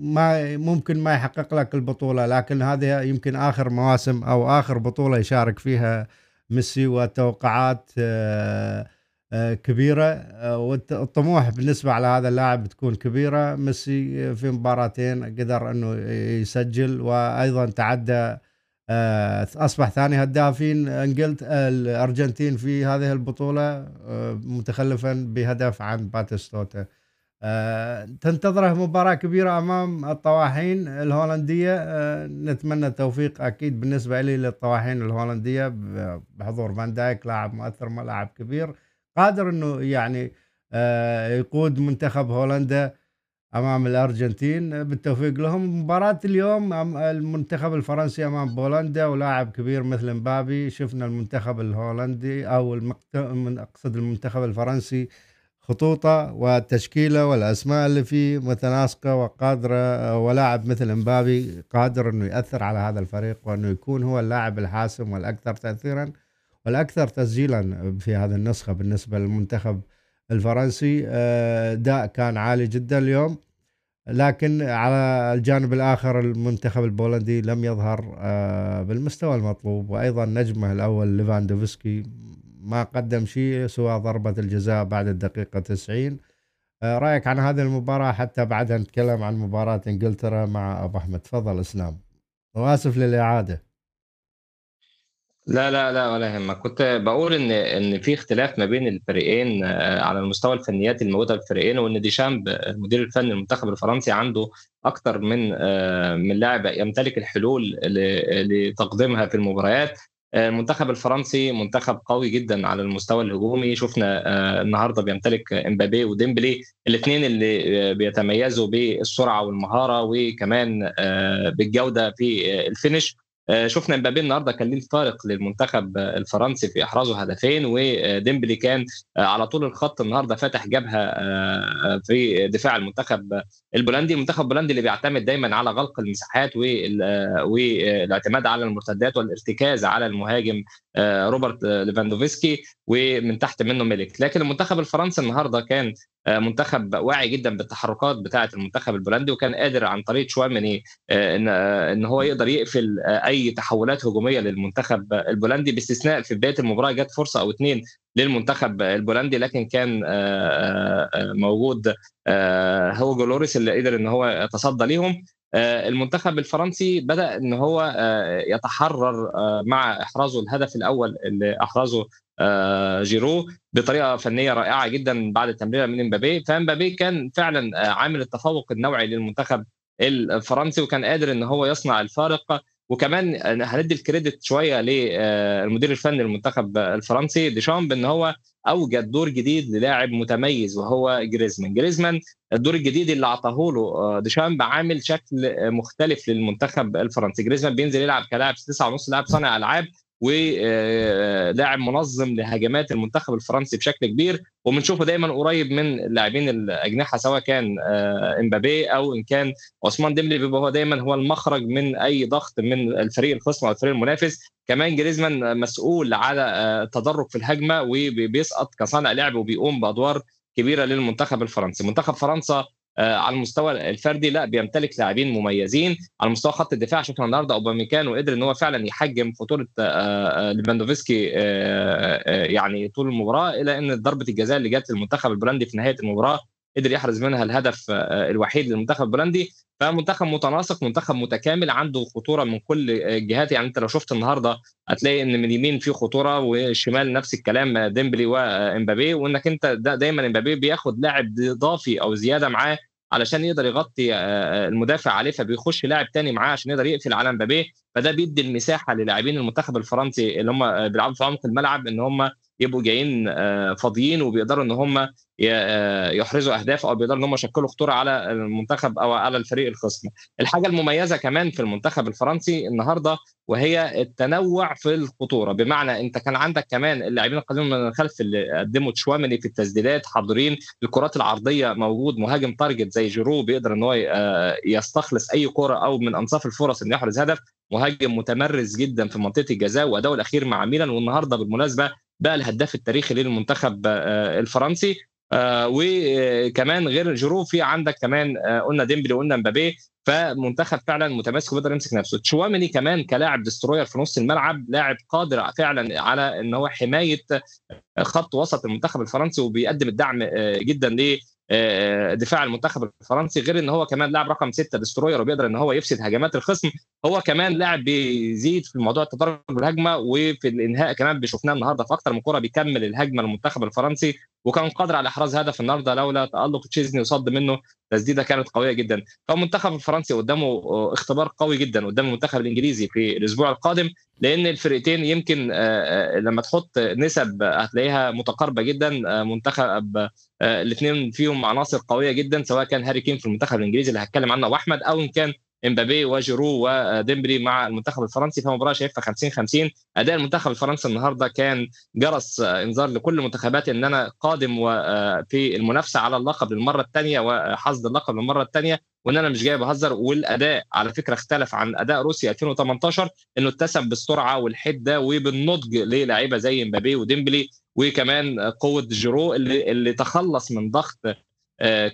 ما ممكن ما يحقق لك البطولة لكن هذه يمكن آخر مواسم أو آخر بطولة يشارك فيها ميسي والتوقعات كبيرة والطموح بالنسبة على هذا اللاعب بتكون كبيرة. ميسي في مباراتين قدر أنه يسجل وأيضا تعدى أصبح ثاني هدافين انجلت الأرجنتين في هذه البطولة متخلفا بهدف عن باتستوتا تنتظره مباراة كبيرة أمام الطواحين الهولندية. نتمنى التوفيق أكيد بالنسبة لي للطواحين الهولندية. بحضور فان دايك لاعب مؤثر لاعب كبير. قادر أنه يعني يقود منتخب هولندا أمام الأرجنتين. بالتوفيق لهم. مباراة اليوم المنتخب الفرنسي أمام بولندا ولاعب كبير مثل مبابي. شفنا المنتخب الهولندي أو أقصد المنتخب الفرنسي خطوطة والتشكيلة والأسماء اللي فيه متناسقة وقادرة ولاعب مثل امبابي قادر إنه يأثر على هذا الفريق وإنه يكون هو اللاعب الحاسم والأكثر تاثيرا والأكثر تسجيلا في هذه النسخة بالنسبة للمنتخب الفرنسي. اداء كان عالي جدا اليوم لكن على الجانب الآخر المنتخب البولندي لم يظهر بالمستوى المطلوب وأيضا نجمه الأول ليفاندوفسكي ما قدم شيء سوى ضربة الجزاء بعد الدقيقة 90 رأيك عن هذه المباراة حتى بعدها نتكلم عن مباراة إنجلترا مع أبو أحمد؟ تفضل إسلام. وآسف للإعادة. لا لا لا ولا يهمك. كنت بقول إن إن في اختلاف ما بين الفريقين على المستوى الفنيات الموجودة الفريقين وإن ديشامب المدير الفني للمنتخب الفرنسي عنده أكثر من من لاعب يمتلك الحلول لتقديمها في المباريات. المنتخب الفرنسي منتخب قوي جدا على المستوى الهجومي. شفنا النهارده بيمتلك إمبابي وديمبلي الاثنين اللي بيتميزوا بالسرعة والمهارة وكمان بالجودة في ال finish. آه، شفنا مبابي النهارده كان ليه الفارق للمنتخب الفرنسي في إحرازه هدفين وديمبلي كان آه، على طول الخط النهارده فاتح جبهة آه، في دفاع المنتخب البولندي المنتخب البولندي اللي بيعتمد دايما على غلق المساحات والاعتماد على المرتدات والارتكاز على المهاجم روبرت ليفاندوفسكي ومن تحت منه ميلك لكن المنتخب الفرنسي النهارده كان منتخب واعي جدا بالتحركات بتاعة المنتخب البولندي وكان قادر عن طريق شوامني إن إن هو يقدر يقفل أي تحولات هجومية للمنتخب البولندي باستثناء في بداية المباراة جت فرصة أو اثنين للمنتخب البولندي لكن كان موجود هوجو لوريس اللي قدر إن هو يتصدى ليهم. المنتخب الفرنسي بدأ إن هو يتحرر مع إحرازه الهدف الأول اللي أحرزه جيرو بطريقة فنية رائعة جدا بعد التمريره من إمبابي. فإمبابي كان فعلا عامل التفوق النوعي للمنتخب الفرنسي وكان قادر إن هو يصنع الفارق وكمان هندي ال credit شوية للمدير الفني للمنتخب الفرنسي ديشامب إن هو أوجد دور جديد للاعب متميز وهو جريزمان. جريزمان الدور الجديد اللي أعطاه له ديشامب عامل شكل مختلف للمنتخب الفرنسي. جريزمان بينزل يلعب كلاعب 9 ونص لاعب صانع ألعاب ولاعب منظم لهجمات المنتخب الفرنسي بشكل كبير. وبنشوفه دايما قريب من اللاعبين الأجنحة سواء كان إمبابي أو إن كان عثمان ديمبلي بيبقى هو دايما هو المخرج من أي ضغط من الفريق الخصم أو الفريق المنافس. كمان جريزمان مسؤول على التدرج في الهجمة وبيسقط كصانع لعب وبيقوم بأدوار كبيرة للمنتخب الفرنسي. منتخب فرنسا على المستوى الفردي لا بيمتلك لاعبين مميزين. على مستوى خط الدفاع شفنا النهارده اوباميكانو قدر إن هو فعلا يحجم خطورة ليفاندوفسكي يعني طول المباراة إلى إن ضربة الجزاء اللي جت للمنتخب البولندي في نهاية المباراة قدر يحرز منها الهدف الوحيد للمنتخب البولندي. فمنتخب متناسق منتخب متكامل عنده خطورة من كل الجهات. يعني انت لو شفت النهارده هتلاقي ان من اليمين في خطورة والشمال نفس الكلام ديمبلي وامبابي وانك انت دا دايما امبابي بياخد لاعب اضافي أو زيادة معاه علشان يقدر يغطي المدافع عليه فبيخش لاعب تاني معاه عشان يقدر يقفل على مبابي فده بيدي المساحة للاعبين المنتخب الفرنسي اللي هم بيلعبوا في عمق الملعب ان هم يبقوا جايين فاضيين وبيقدروا إن هم يحرزوا أهداف أو بيقدروا إن هم يشكلوا خطورة على المنتخب أو على الفريق الخصم. الحاجة المميزة كمان في المنتخب الفرنسي النهارده وهي التنوع في الخطورة. بمعنى أنت كان عندك كمان اللاعبين القادمين من الخلف اللي قدموا تشوامني في التسديدات حاضرين الكرات العرضية موجود مهاجم target زي جيرو بيقدر إن هو يستخلص أي كرة أو من أنصاف الفرص إنه يحرز هدف. مهاجم متمرس جدا في منطقة الجزاء وأداؤه الأخير مع ميلان. والنهاردة بالمناسبة بقى الهداف التاريخي للمنتخب الفرنسي. آه وكمان غير جيرو في عندك كمان آه قلنا ديمبلي وقلنا مبابي. فمنتخب فعلا متماسك وبيقدر يمسك نفسه. تشواميني كمان كلاعب destroyer في نص الملعب لاعب قادر فعلا على إن هو حماية خط وسط المنتخب الفرنسي وبيقدم الدعم آه جدا دفاع المنتخب الفرنسي غير إن هو كمان لاعب رقم ستة destroyer وبيقدر إن هو يفسد هجمات الخصم. هو كمان لاعب بيزيد في موضوع التدرج بالهجمة وفي الإنهاء كمان بشفناه النهارده في أكثر من كرة بيكمل الهجمة المنتخب الفرنسي. وكان قادر على إحراز هدف النهارده لولا تألق تشيزني وصد منه. تسديدة كانت قوية جدا. فالمنتخب الفرنسي قدامه اختبار قوي جدا قدام المنتخب الإنجليزي في الأسبوع القادم لأن الفرقتين يمكن لما تحط نسب هتلاقيها متقاربة جدا منتخب الاثنين فيهم عناصر قوية جدا سواء كان هاري كين في المنتخب الإنجليزي اللي هتكلم عنه واحمد أو إن كان إمبابي وجيرو وديمبلي مع المنتخب الفرنسي فمباراه شايفها 50 50 أداء المنتخب الفرنسي النهارده كان جرس إنذار لكل المنتخبات إن أنا قادم في المنافسة على اللقب للمرة الثانية وحصد اللقب للمرة الثانية وإن أنا مش جاي بهزر والأداء على فكرة اختلف عن أداء روسيا 2018 إنه اتسم بالسرعة والحدة وبالنضج للاعيبة زي إمبابي وديمبلي وكمان قوة جيرو اللي, اللي تخلص من ضغط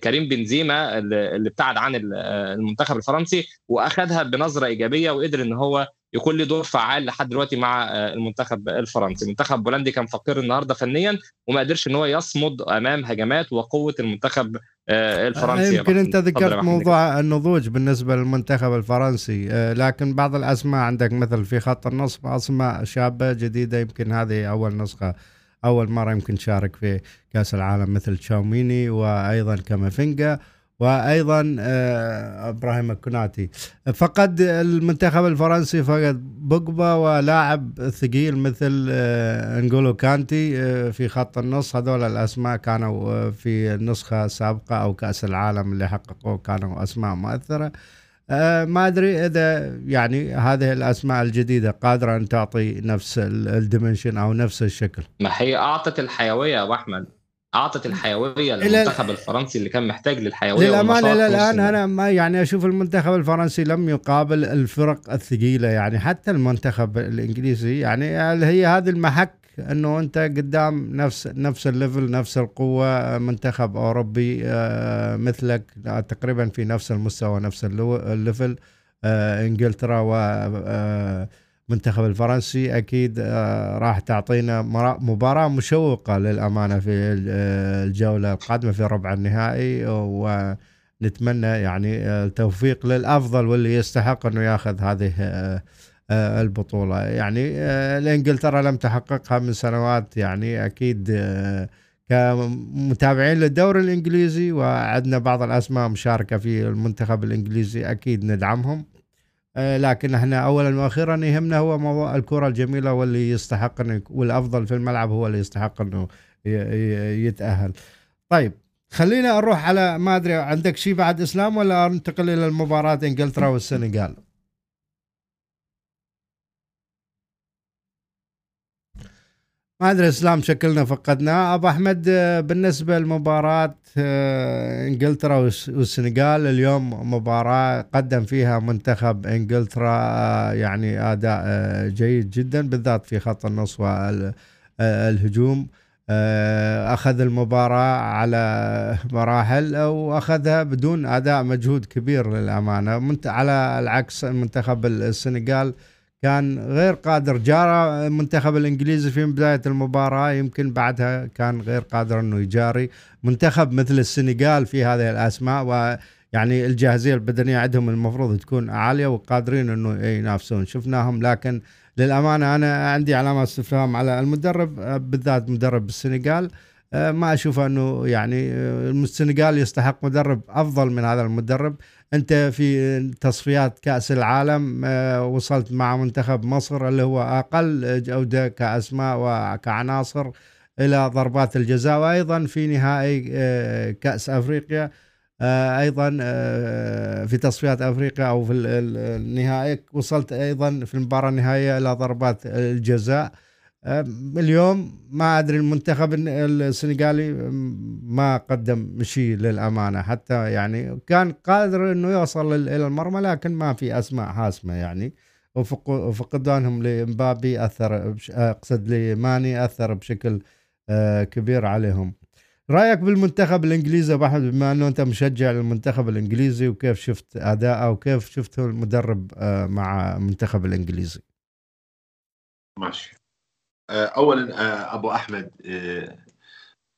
كريم بنزيما اللي ابتعد عن المنتخب الفرنسي وأخذها بنظرة إيجابية وقدر إن هو يكون له دور فعال لحد دلوقتي مع المنتخب الفرنسي. المنتخب بولندي كان فقير النهارده فنيا وما قدرش إن هو يصمد أمام هجمات وقوة المنتخب الفرنسي. يمكن أنت ذكرت موضوع النضوج بالنسبة للمنتخب الفرنسي لكن بعض الأسماء عندك مثل في خط النص أسماء شابة جديدة يمكن هذه أول نسخة أول مرة يمكن يشارك في كأس العالم مثل تشاوميني وأيضا كامافينجا وأيضا إبراهيم الكوناتي فقد المنتخب الفرنسي فقد بوجبا ولاعب ثقيل مثل انجولو كانتي في خط النص. هذول الأسماء كانوا في النسخه السابقه أو كأس العالم اللي حققوه كانوا أسماء مؤثرة. آه، ما أدري إذا يعني هذه الأسماء الجديدة قادرة أن تعطي نفس ال dimension أو نفس الشكل. ما هي أعطت الحيوية يا أبو أحمد. أعطت الحيوية للمنتخب الفرنسي اللي كان محتاج للحيوية للأمانة إلى الآن أنا ما يعني أشوف المنتخب الفرنسي لم يقابل الفرق الثقيلة يعني حتى المنتخب الإنجليزي يعني هي هذه المحك إنه أنت قدام نفس نفس ال level نفس القوة منتخب أوروبي آه، مثلك تقريبا في نفس المستوى نفس ال level آه، إنجلترا و المنتخب الفرنسي أكيد آه، راح تعطينا مباراة مشوقة للأمانة في الجولة القادمة في ربع النهائي ونتمنى يعني التوفيق للأفضل واللي يستحق إنه ياخذ هذه آه، آه، البطولة يعني الانجلترا لم تحققها من سنوات يعني أكيد كمتابعين للدوري الإنجليزي وعندنا بعض الأسماء مشاركة في المنتخب الإنجليزي أكيد ندعمهم آه، لكن إحنا اولا وأخيرا يهمنا هو موضوع الكرة الجميلة واللي يستحق إنه والأفضل في الملعب هو اللي يستحق إنه يتأهل. طيب خلينا نروح على ما أدري عندك شيء بعد إسلام ولا أنتقل إلى المباراة إنجلترا والسنغال؟ ما أدري إسلام شكلنا فقدناه أبو أحمد آه، بالنسبة لمباراه آه، إنجلترا والسنغال اليوم مباراة قدم فيها منتخب إنجلترا آه، يعني أداء جيد جدا بالذات في خط النص والهجوم أخذ المباراة على مراحل وأخذها بدون أداء مجهود كبير للأمانة. على العكس منتخب السنغال كان غير قادر. جارى المنتخب الإنجليزي في بداية المباراة يمكن بعدها كان غير قادر إنه يجاري. منتخب مثل السنغال في هذه الأسماء ويعني الجاهزية البدنية عندهم المفروض تكون عالية وقادرين إنه ينافسون. شفناهم لكن للأمانة أنا عندي علامات استفهام على المدرب بالذات مدرب السنغال. ما أشوف إنه يعني السنغال يستحق مدرب أفضل من هذا المدرب. أنت في تصفيات كأس العالم آه، وصلت مع منتخب مصر اللي هو أقل جوده كأسماء وكعناصر إلى ضربات الجزاء وأيضا في نهائي آه، كأس أفريقيا آه، أيضا في تصفيات أفريقيا أو في النهائي وصلت أيضا في المباراه النهائيه إلى ضربات الجزاء. اليوم ما أدري المنتخب السنغالي ما قدم شيء للأمانة. حتى يعني كان قادر إنه يوصل إلى المرمى لكن ما في أسماء حاسمة يعني. وفقدانهم لمبابي أثر أقصد لماني أثر بشكل آه، كبير عليهم. رأيك بالمنتخب الإنجليزي أبو أحمد بما إنه أنت مشجع للمنتخب الإنجليزي وكيف شفت اداءه وكيف شفته المدرب آه، مع المنتخب الإنجليزي؟ ماشي. اولا آه، أبو أحمد آه،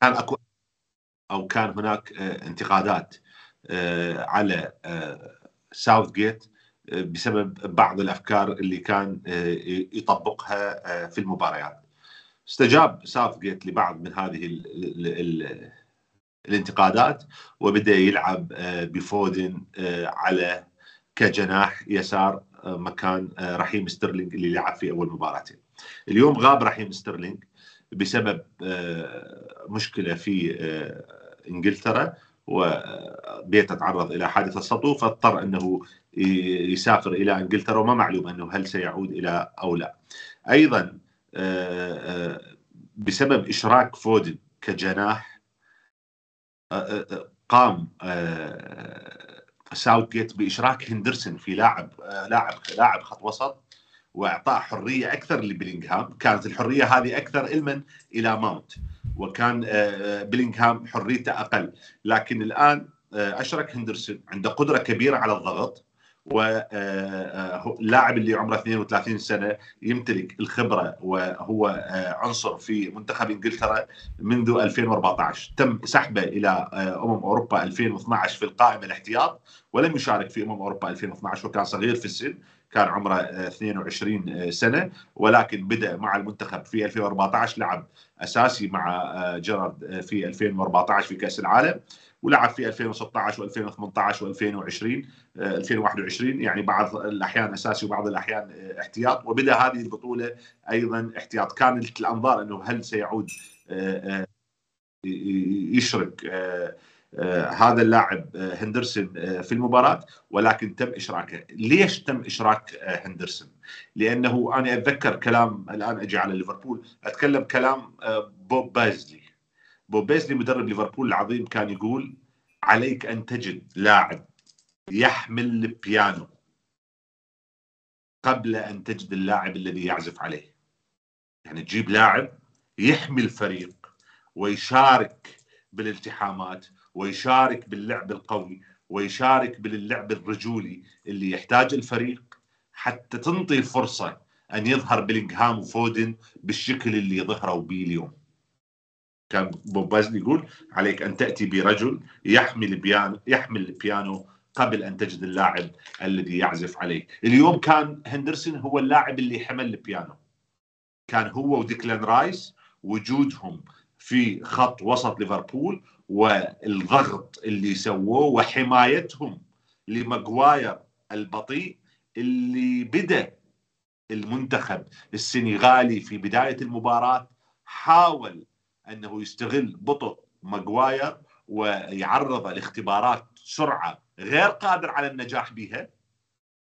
كان اكو أو كان هناك انتقادات على ساوث جيت بسبب بعض الأفكار اللي كان يطبقها في المباريات. استجاب ساوث جيت لبعض من هذه ال ال الانتقادات وبدأ يلعب بفودن على كجناح يسار مكان رحيم ستيرلينج اللي لعب في أول مباراتين اليوم غاب رحيم ستيرلينج بسبب آه، مشكلة في آه، إنجلترا وبيته تعرض إلى حادثة سطو فاضطر أنه يسافر إلى إنجلترا وما معلوم أنه هل سيعود إلى أو لا. أيضا آه، بسبب إشراك فودن كجناح قام ساوث جيت بإشراك هندرسون في لاعب لاعب لاعب خط وسط واعطاء حرية أكثر لبلينغهام كانت الحرية هذه أكثر علما إلى ماونت وكان آه، آه، بلينغهام حريته أقل. لكن الآن آه، أشرك هندرسون عنده قدرة كبيرة على الضغط واللاعب اللي عمره 32 سنة يمتلك الخبرة وهو عنصر في منتخب إنجلترا منذ 2014 تم سحبه إلى أمم أوروبا 2012 في القائمة الاحتياط ولم يشارك في أمم أوروبا 2012 وكان صغير في السن. كان عمره 22 آه، سنة ولكن بدأ مع المنتخب في 2014 لعب أساسي مع آه، جيرارد آه، في 2014 في كأس العالم ولعب في 2016 و2018 و2020 2021 يعني بعض الأحيان أساسي وبعض الأحيان احتياط وبدأ هذه البطولة أيضا احتياط. كانت الانظار إنه هل سيعود يشرك آه، هذا اللاعب آه، هندرسون آه، في المباراة ولكن تم إشراكه، ليش تم إشراك هندرسون؟ لأنه أنا أتذكر كلام الآن أجي على ليفربول أتكلم كلام بوب بازلي بوب بازلي مدرب ليفربول العظيم كان يقول عليك أن تجد لاعب يحمل البيانو قبل أن تجد اللاعب الذي يعزف عليه. يعني تجيب لاعب يحمي الفريق ويشارك بالالتحامات ويشارك باللعب القوي ويشارك باللعب الرجولي اللي يحتاج الفريق حتى تنطي الفرصة أن يظهر بلينغهام وفودن بالشكل اللي ظهروا به اليوم. كان بوب يقول عليك أن تأتي برجل يحمل البيانو يحمل البيانو قبل أن تجد اللاعب الذي يعزف عليه. اليوم كان هندرسون هو اللاعب اللي حمل البيانو. كان هو وديكلان رايس وجودهم في خط وسط ليفربول والضغط اللي سووه وحمايتهم لماجواير البطيء اللي بدأ المنتخب السنغالي في بداية المباراة حاول أنه يستغل بطء ماجواير ويعرض لاختبارات سرعة غير قادر على النجاح بها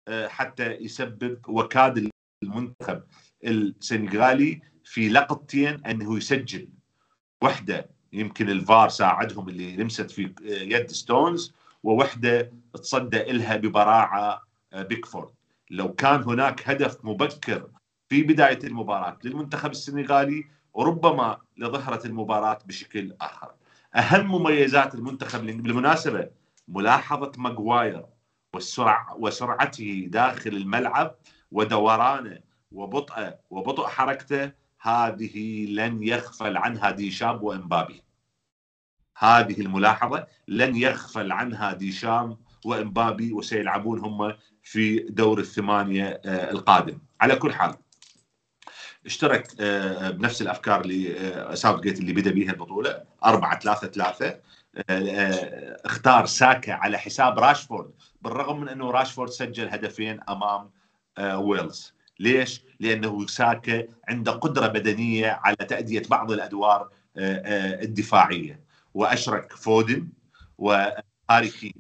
آه، حتى يسبب وكاد المنتخب السنغالي في لقطتين أنه يسجل. وحدة يمكن الفار ساعدهم اللي لمست في يد ستونز ووحدة تصدى لها ببراعة آه، بيكفورد لو كان هناك هدف مبكر في بداية المباراة للمنتخب السنغالي وربما لظهرت المباراة بشكل آخر. أهم مميزات المنتخب بالمناسبة ملاحظة ماجواير والسرعه وسرعته داخل الملعب ودورانه وبطئه وبطء حركته هذه لن يغفل عنها ديشام وإمبابي. هذه الملاحظة لن يغفل عنها ديشام وإمبابي وسيلعبون هم في دور الثمانية آه، القادم. على كل حال اشترك آه، بنفس الأفكار اللي آه، ساوث جيت اللي بدا بها البطولة. 4 3 3 اختار ساكا على حساب راشفورد بالرغم من أنه راشفورد سجل هدفين أمام ويلز. ليش؟ لأنه ساكا عنده قدرة بدنية على تأدية بعض الأدوار الدفاعية. وأشرك فودن وهاري كين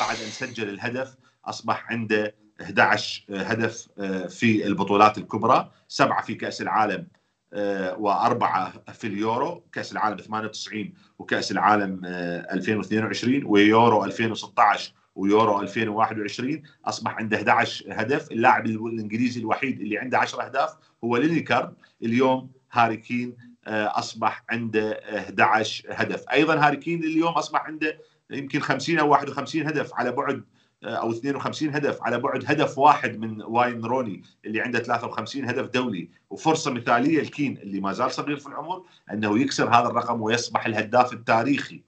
بعد أن سجل الهدف أصبح عنده 11 هدف آه، في البطولات الكبرى. سبعة في كأس العالم آه، وأربعة في اليورو. كأس العالم 98 وكأس العالم 2022 آه، ويورو 2016 ويورو 2021 أصبح عنده 11 هدف. اللاعب الإنجليزي الوحيد اللي عنده 10 أهداف هو لينيكر اليوم هاري كين أصبح عنده 11 هدف. أيضا هاري كين اليوم أصبح عنده يمكن 50 أو 51 هدف على بعد أو 52 هدف على بعد هدف واحد من واين روني اللي عنده 53 هدف دولي. وفرصة مثالية لكين اللي ما زال صغير في العمر أنه يكسر هذا الرقم ويصبح الهداف التاريخي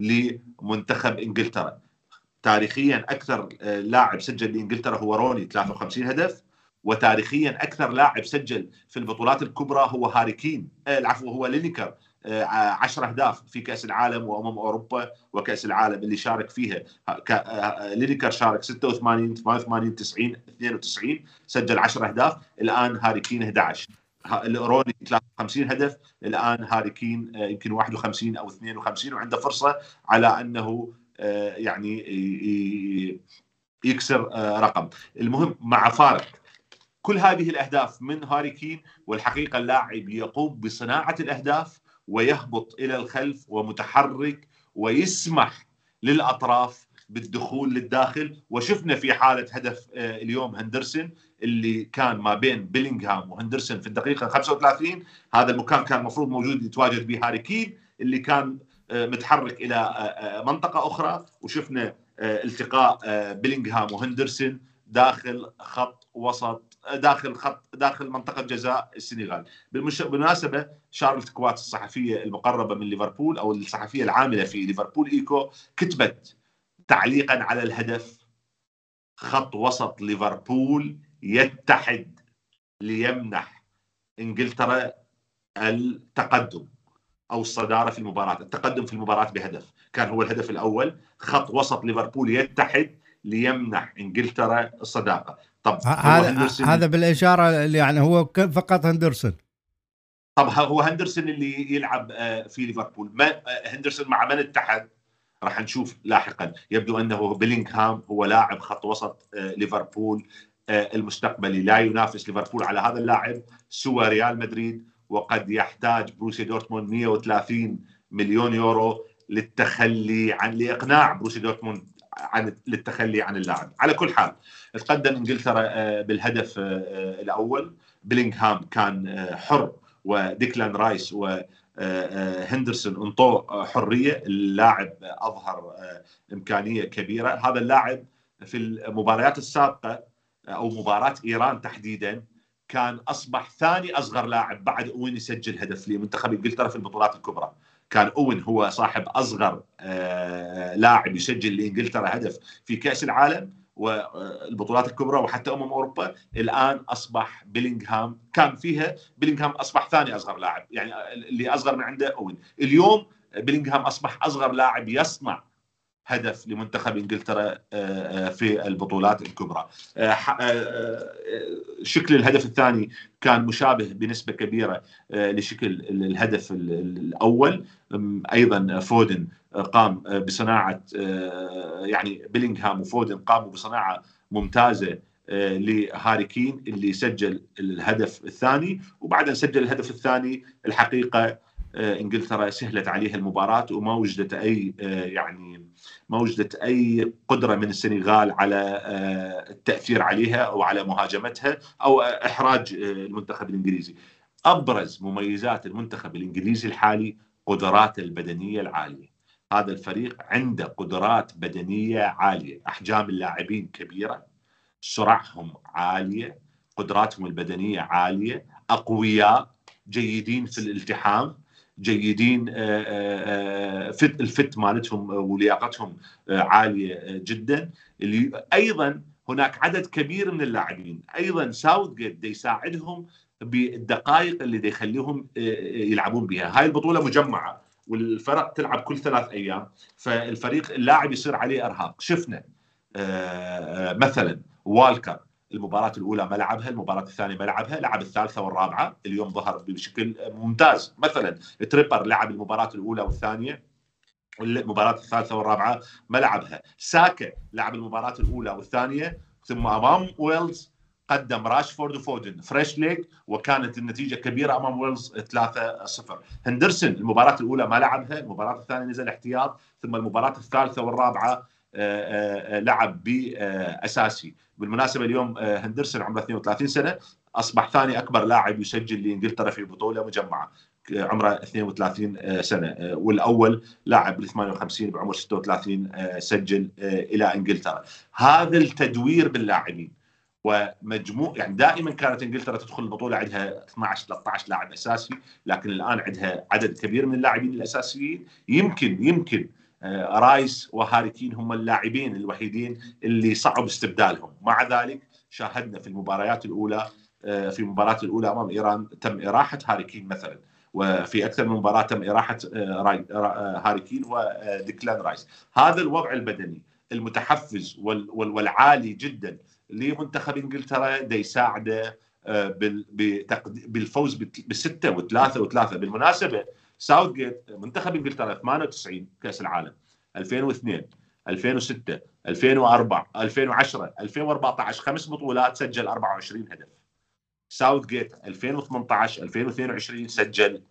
لمنتخب إنجلترا. تاريخيا أكثر آه، لاعب سجل لإنجلترا هو روني 53 هدف وتاريخيا أكثر لاعب سجل في البطولات الكبرى هو هاري كين آه، العفو هو لينيكر 10 آه، أهداف في كأس العالم وامم أوروبا وكأس العالم اللي شارك فيها. لينيكر شارك 86 88 90 92 سجل 10 أهداف. الآن هاري كين 11 روني 53 هدف. الآن هاري كين يمكن 51 أو 52 وعنده فرصة على أنه يعني يكسر رقم. المهم مع فارق. كل هذه الأهداف من هاري كين والحقيقة اللاعب يقوم بصناعة الأهداف ويهبط إلى الخلف ومتحرك ويسمح للأطراف بالدخول للداخل. وشفنا في حالة هدف آه، اليوم هندرسون اللي كان ما بين بيلينغهام وهندرسون في الدقيقة 35 هذا المكان كان المفروض موجود يتواجد به هاري كين اللي كان آه، متحرك إلى آه، منطقة أخرى. وشفنا التقاء بيلينغهام وهندرسون داخل خط وسط داخل خط داخل منطقة جزاء السنغال. بالمناسبة شارلت كوات الصحفية المقربة من ليفربول أو الصحفية العاملة في ليفربول إيكو كتبت تعليقا على الهدف خط وسط ليفربول يتحد ليمنح إنجلترا التقدم. أو الصدارة في المباراة، التقدم في المباراة بهدف، كان هو الهدف الأول، خط وسط ليفربول يتحد ليمنح إنجلترا الصداقة، طب هذا هذا بالإشارة يعني هو فقط هندرسون. طب هو هندرسون اللي يلعب في ليفربول. ما هندرسون مع من اتحد؟ راح نشوف لاحقا. يبدو أنه بيلينغهام هو لاعب خط وسط ليفربول المستقبلي. لا ينافس ليفربول على هذا اللاعب سوى ريال مدريد. وقد يحتاج بروسيا دورتموند 130 مليون يورو للتخلي عن لإقناع بروسيا دورتموند عن للتخلي عن اللاعب. على كل حال تقدم إنجلترا بالهدف الأول. بلينغهام كان حر وديكلان رايس و هندرسون انطوه حرية. اللاعب أظهر إمكانية كبيرة. هذا اللاعب في المباريات السابقة أو مباراة إيران تحديدا كان أصبح ثاني أصغر لاعب بعد أوين يسجل هدف لمنتخب إنجلترا في البطولات الكبرى. كان أوين هو صاحب أصغر لاعب يسجل لإنجلترا هدف في كأس العالم والبطولات الكبرى وحتى أمم أوروبا. الآن أصبح بيلينغهام كان فيها بيلينغهام أصبح ثاني أصغر لاعب يعني اللي أصغر من عنده أوين. اليوم بيلينغهام أصبح أصغر لاعب يصنع هدف لمنتخب إنجلترا في البطولات الكبرى. شكل الهدف الثاني كان مشابه بنسبة كبيرة لشكل الهدف الأول أيضا فودن قام بصناعة يعني بيلينغهام وفودن قاموا بصناعة ممتازة لهاري كين اللي سجل الهدف الثاني وبعد ان سجل الهدف الثاني الحقيقة إنجلترا سهلت عليها المباراة وما وجدت أي يعني ما وجدت أي قدرة من السنغال على التأثير عليها أو على مهاجمتها أو إحراج المنتخب الإنجليزي. أبرز مميزات المنتخب الإنجليزي الحالي قدراته البدنية العالية. هذا الفريق عنده قدرات بدنية عالية، أحجام اللاعبين كبيرة، سرعهم عالية، قدراتهم البدنية عالية، أقوياء، جيدين في الالتحام، جيدين فت الفت مالتهم ولياقتهم عالية جدا. اللي أيضا هناك عدد كبير من اللاعبين. أيضا ساوث جيت يساعدهم بالدقائق اللي يخليهم يلعبون بها هاي البطولة مجمعة والفرق تلعب كل ثلاث أيام فالفريق اللاعب يصير عليه إرهاق. شفنا مثلا والكر المباراة الأولى ما لعبها، المباراة الثانية ما لعبها، لعب الثالثة والرابعة، اليوم ظهر بشكل ممتاز، مثلا تريبر لعب المباراة الأولى والثانية المباراة الثالثة والرابعة ما لعبها، ساكا لعب المباراة الأولى والثانية ثم أمام ويلز قدم راشفورد وفودن fresh legs وكانت النتيجة كبيرة أمام ويلز 3-0 هندرسون المباراة الأولى ما لعبها المباراة الثانية نزل احتياط ثم المباراة الثالثة والرابعة لعب بأساسي. بالمناسبة اليوم هندرسون عمره 32 سنة أصبح ثاني أكبر لاعب يسجل لإنجلترا في بطولة مجمعة. عمره 32 سنة. والأول لاعب بال 58 بعمر 36 سجل إلى إنجلترا. هذا التدوير باللاعبين ومجموع يعني دائما كانت إنجلترا تدخل البطولة عندها 12 13 لاعب أساسي لكن الآن عندها عدد كبير من اللاعبين الأساسيين. يمكن يمكن رايس وهاري كين هم اللاعبين الوحيدين اللي صعب استبدالهم. مع ذلك شاهدنا في المباريات الأولى في المباراة الأولى أمام إيران تم إراحة هاري كين مثلا. وفي أكثر من مباراة تم إراحة هاري كين وديكلان رايس. هذا الوضع البدني المتحفز والعالي جدا لمنتخب إنجلترا دا يساعده بالفوز بستة وثلاثة وثلاثة. بالمناسبة ساوث جيت منتخب إنجلترا 98 كأس العالم 2002 2006 2004 2010 2014 خمس بطولات سجل 24 هدف. ساوث جيت 2018 2022 سجل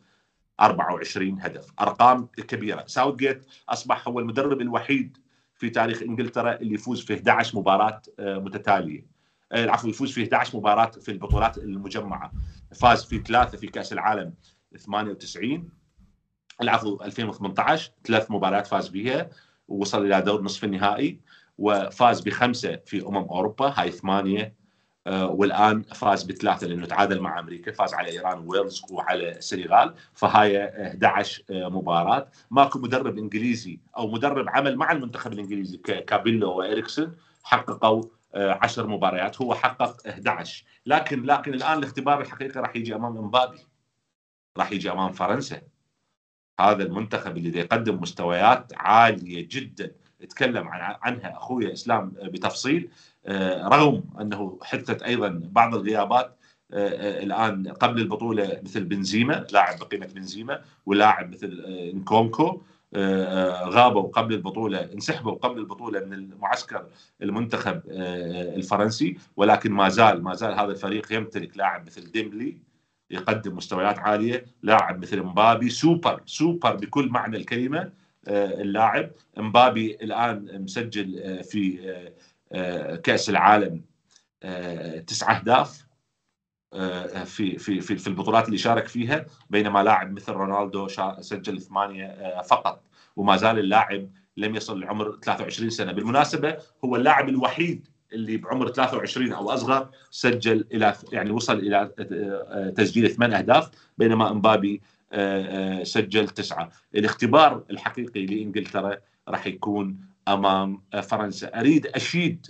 24 هدف. أرقام كبيرة. ساوث جيت أصبح هو المدرب الوحيد في تاريخ إنجلترا اللي يفوز في 11 مباراة متتالية. العفو يفوز في 11 مباراة في البطولات المجمعة. فاز في ثلاثة في كأس العالم 98 العفو 2018 ثلاث مباريات فاز بها ووصل إلى دور نصف النهائي وفاز بخمسة في أمم أوروبا هاي ثمانية. والآن فاز بثلاثة لأنه تعادل مع أمريكا فاز على إيران وويلز وعلى السنغال. فهاي 11 مباراة. ماكو مدرب إنجليزي أو مدرب عمل مع المنتخب الإنجليزي كابيلو واريكسون حققوا 10 مباريات هو حقق 11 لكن لكن الآن الاختبار الحقيقي راح يجي أمام إمبابي راح يجي أمام فرنسا. هذا المنتخب اللي يقدم مستويات عالية جدا. تكلم عن عنها أخوي إسلام بتفصيل. رغم أنه حدثت أيضا بعض الغيابات الآن قبل البطولة مثل بنزيما لاعب بقيمة بنزيما ولاعب مثل نكونكو غابوا قبل البطولة انسحبوا قبل البطولة من المعسكر المنتخب الفرنسي. ولكن ما زال ما زال هذا الفريق يمتلك لاعب مثل ديمبلي يقدم مستويات عالية لاعب مثل مبابي سوبر سوبر بكل معنى الكلمة اللاعب. مبابي الآن مسجل في كأس العالم تسع أهداف في في في في البطولات اللي شارك فيها بينما لاعب مثل رونالدو سجل ثمانية فقط. وما زال اللاعب لم يصل لعمر 23 سنة. بالمناسبة هو اللاعب الوحيد اللي بعمر 23 أو أصغر سجل إلى يعني وصل إلى تسجيل ثمان أهداف بينما امبابي سجل تسعة. الاختبار الحقيقي لإنجلترا راح يكون أمام فرنسا. أريد أشيد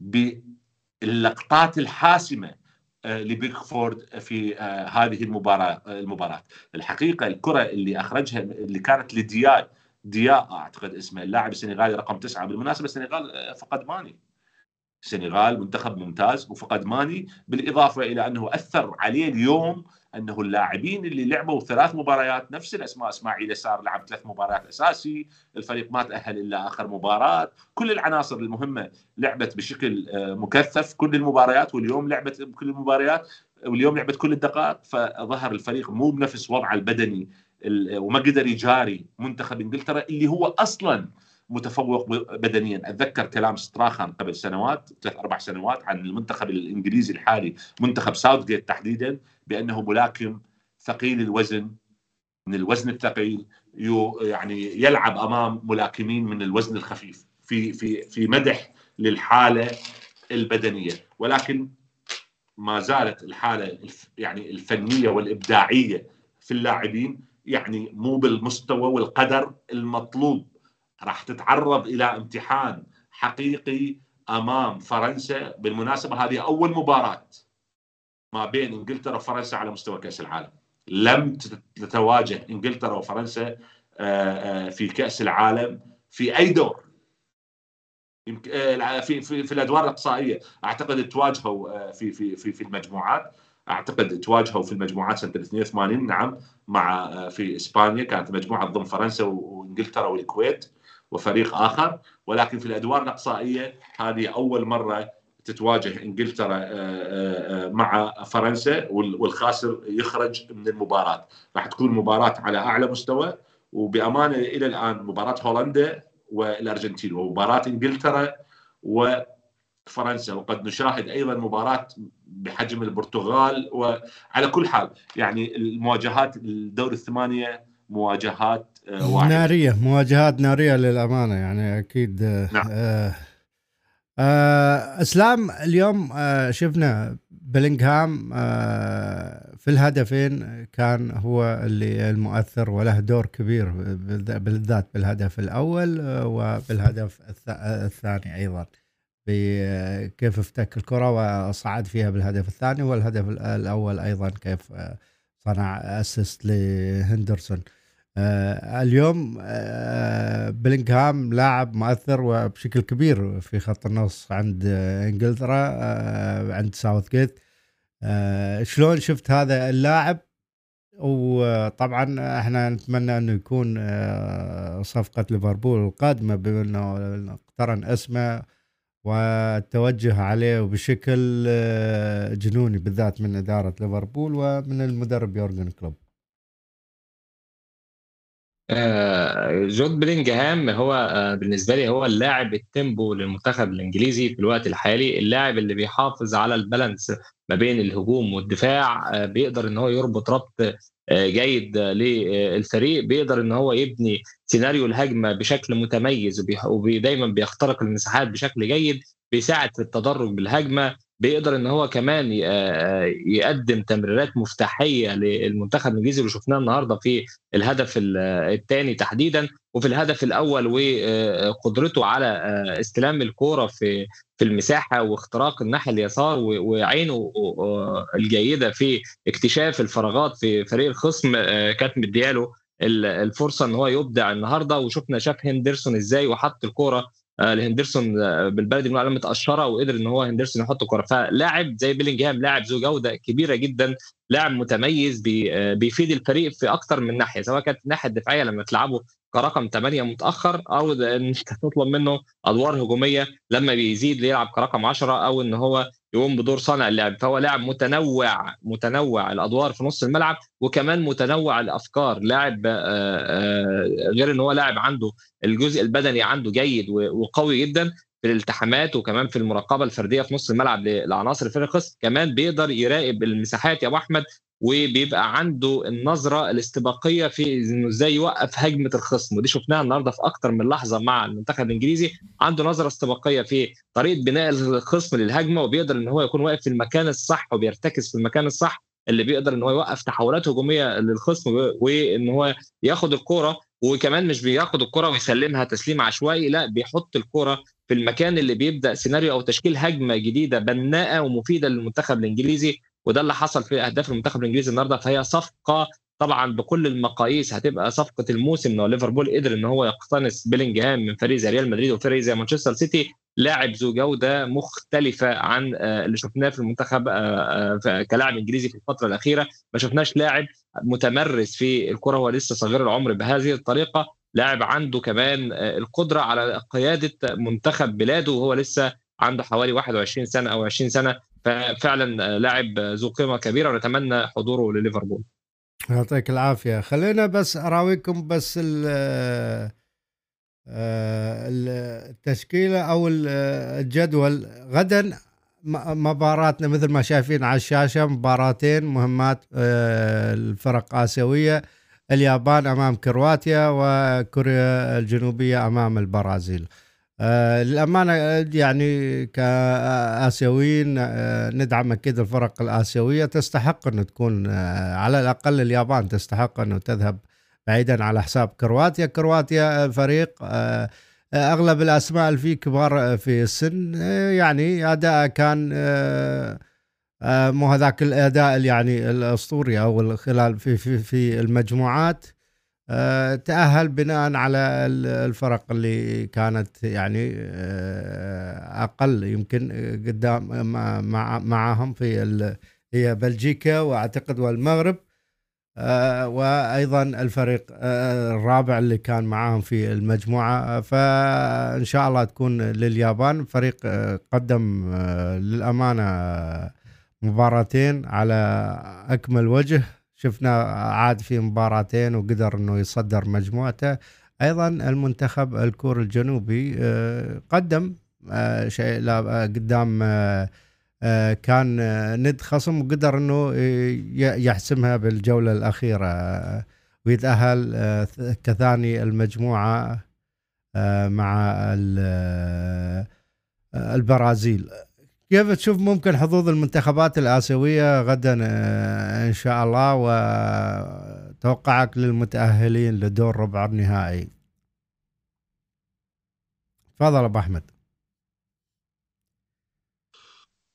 باللقطات الحاسمة لبيكفورد في هذه المباراة المباراة. الحقيقة الكرة اللي أخرجها اللي كانت لدياي دياء أعتقد اسمه اللاعب السنغالي رقم تسعة. بالمناسبة السنغال فقد ماني. السنغال منتخب ممتاز. وفقد ماني بالإضافة إلى أنه أثر عليه اليوم أنه اللاعبين اللي لعبوا ثلاث مباريات نفس الأسماء إسماعيل يسار لعب ثلاث مباريات أساسي الفريق ما تأهل إلا آخر مباراة. كل العناصر المهمة لعبت بشكل مكثف كل المباريات واليوم لعبت كل المباريات واليوم لعبت كل الدقائق. فظهر الفريق مو بنفس وضعه البدني وما قدر يجاري منتخب إنجلترا اللي هو أصلا متفوق بدنيا. أتذكر كلام ستراخان قبل سنوات ثلاث أربع سنوات عن المنتخب الإنجليزي الحالي منتخب ساوثجيت تحديدا بأنه ملاكم ثقيل الوزن من الوزن الثقيل يعني يلعب أمام ملاكمين من الوزن الخفيف في في في مدح للحالة البدنية. ولكن ما زالت الحالة يعني الفنية والإبداعية في اللاعبين يعني مو بالمستوى والقدر المطلوب. راح تتعرض إلى امتحان حقيقي أمام فرنسا. بالمناسبة هذه أول مباراة ما بين إنجلترا وفرنسا على مستوى كأس العالم. لم تتواجه إنجلترا وفرنسا في كأس العالم في أي دور. في في في الأدوار الإقصائية. أعتقد تواجهوا في في في في المجموعات. أعتقد تواجهوا في المجموعات سنة 82 نعم مع في إسبانيا كانت مجموعة ضم فرنسا وإنجلترا والكويت. وفريق آخر ولكن في الأدوار الأقصائية هذه أول مرة تتواجه إنجلترا مع فرنسا والخاسر يخرج من المباراة. راح تكون مباراة على أعلى مستوى وبأمانة إلى الآن مباراة هولندا والأرجنتين ومباراة إنجلترا وفرنسا. وقد نشاهد أيضا مباراة بحجم البرتغال وعلى كل حال يعني المواجهات الدور الثمانية مواجهات واحدة. نارية مواجهات نارية للأمانة يعني أكيد نعم. آه آه إسلام اليوم آه شفنا بلينغهام آه في الهدفين كان هو اللي المؤثر وله دور كبير بالذات بالهدف الأول وبالهدف الثاني أيضا كيف افتك الكرة وصعد فيها بالهدف الثاني والهدف الأول أيضا كيف صنع اسيست لهندرسون آه اليوم آه بلينغهام لاعب مؤثر وبشكل كبير في خط النص عند آه إنجلترا آه عند ساوث جيت آه شلون شفت هذا اللاعب؟ وطبعا إحنا نتمنى إنه يكون آه صفقة ليفربول القادمة بما إنه اقترن اسمه والتوجه عليه بشكل آه جنوني بالذات من إدارة ليفربول ومن المدرب يورجن كلوب. جود بلينجهام هو بالنسبة لي هو اللاعب ال tempo للمنتخب الإنجليزي في الوقت الحالي اللاعب اللي بيحافظ على ال balance ما بين الهجوم والدفاع بيقدر إن هو يربط ربط جيد للفريق بيقدر إن هو يبني سيناريو الهجمة بشكل متميز ودايما بيخترق المساحات بشكل جيد بيساعد في التدرج بالهجمة بيقدر إن هو كمان يقدم تمريرات مفتاحية للمنتخب الإنجليزي اللي شفناه النهارده في الهدف الثاني تحديدا وفي الهدف الأول وقدرته على استلام الكورة في في المساحة واختراق الناحية اليسار وعينه الجيدة في اكتشاف الفراغات في فريق الخصم كانت مدياله الفرصة إن هو يبدع النهارده وشفنا شاف هندرسون إزاي وحط الكورة لهندرسون بالبلدي بنقول عليه متقشره وقدر إن هو هندرسون يحط كره فلاعب زي بيلينجهام لاعب ذو جودة كبيرة جدا لاعب متميز بيفيد الفريق في أكثر من ناحية سواء كانت الناحية الدفاعية لما تلعبه كرقم 8 متأخر أو إن تطلب منه أدوار هجومية لما بيزيد ليلعب كرقم 10 أو إن هو يقوم بدور صانع اللعب. فهو لاعب متنوع متنوع الأدوار في نص الملعب وكمان متنوع الأفكار. لاعب غير إن هو لاعب عنده الجزء البدني عنده جيد وقوي جدا في الالتحامات وكمان في المراقبة الفردية في نص الملعب لعناصر الفريق كمان بيقدر يراقب المساحات يا أبو أحمد وبيبقى عنده النظرة الاستباقية في إنه إزاي يوقف هجمة الخصم. ودي شفناها النهارده في أكتر من لحظة مع المنتخب الإنجليزي. عنده نظرة استباقية في طريقه بناء الخصم للهجمة وبيقدر إن هو يكون واقف في المكان الصح وبيرتكز في المكان الصح اللي بيقدر إن هو يوقف تحولات هجومية للخصم وإن هو ياخد الكورة. وكمان مش بياخد الكره ويسلمها تسليم عشوائي لا بيحط الكره في المكان اللي بيبدأ سيناريو أو تشكيل هجمة جديدة بناءة ومفيدة للمنتخب الإنجليزي. وده اللي حصل في أهداف المنتخب الإنجليزي النهارده فهي صفقة طبعا بكل المقاييس. هتبقى صفقة الموسم إنه ليفربول قدر إن هو يقتنص بيلينجهام من فريق زي ريال مدريد وفريق زي مانشستر سيتي. لاعب ذو جودة مختلفة عن اللي شفناه في المنتخب كلاعب إنجليزي في الفترة الأخيرة. ما شفناش لاعب متمرس في الكرة هو لسه صغير العمر بهذه الطريقة. لاعب عنده كمان القدرة على قيادة منتخب بلاده وهو لسه عنده حوالي 21 سنة أو 20 سنة. ففعلا لاعب ذو قيمة كبيرة ونتمنى حضوره لليفربول. يعطيك العافية. خلينا بس أراويكم بس التشكيلة أو الجدول. غدا مباراتنا مثل ما شايفين على الشاشة مباراتين مهمات الفرق آسيوية اليابان أمام كرواتيا وكوريا الجنوبية أمام البرازيل. آه للأمانة يعني كآسيويين آه ندعم أكيد الفرق الآسيوية. تستحق أن تكون آه على الأقل اليابان تستحق أنه تذهب بعيدا على حساب كرواتيا. كرواتيا فريق آه أغلب الأسماء اللي فيه كبار في السن. آه يعني أداء كان آه آه مو هذاك الأداء يعني الأسطوري أو خلال في في في المجموعات. تأهل بناء على الفرق اللي كانت يعني أه أقل يمكن قدام مع معهم في هي بلجيكا وأعتقد والمغرب. وأيضا الفريق الرابع اللي كان معاهم في المجموعة. فإن شاء الله تكون لليابان فريق قدم للأمانة مباراتين على أكمل وجه. شفنا عاد في مباراتين وقدر إنه يصدر مجموعته. أيضا المنتخب الكوري الجنوبي قدم شيء قدام كان ند خصم وقدر إنه يحسمها بالجولة الأخيرة. ويتاهل كثاني المجموعة مع البرازيل. كيف تشوف ممكن حظوظ المنتخبات الآسيوية غدا إن شاء الله؟ وتوقعك للمتأهلين لدور ربع النهائي. تفضل أبو أحمد.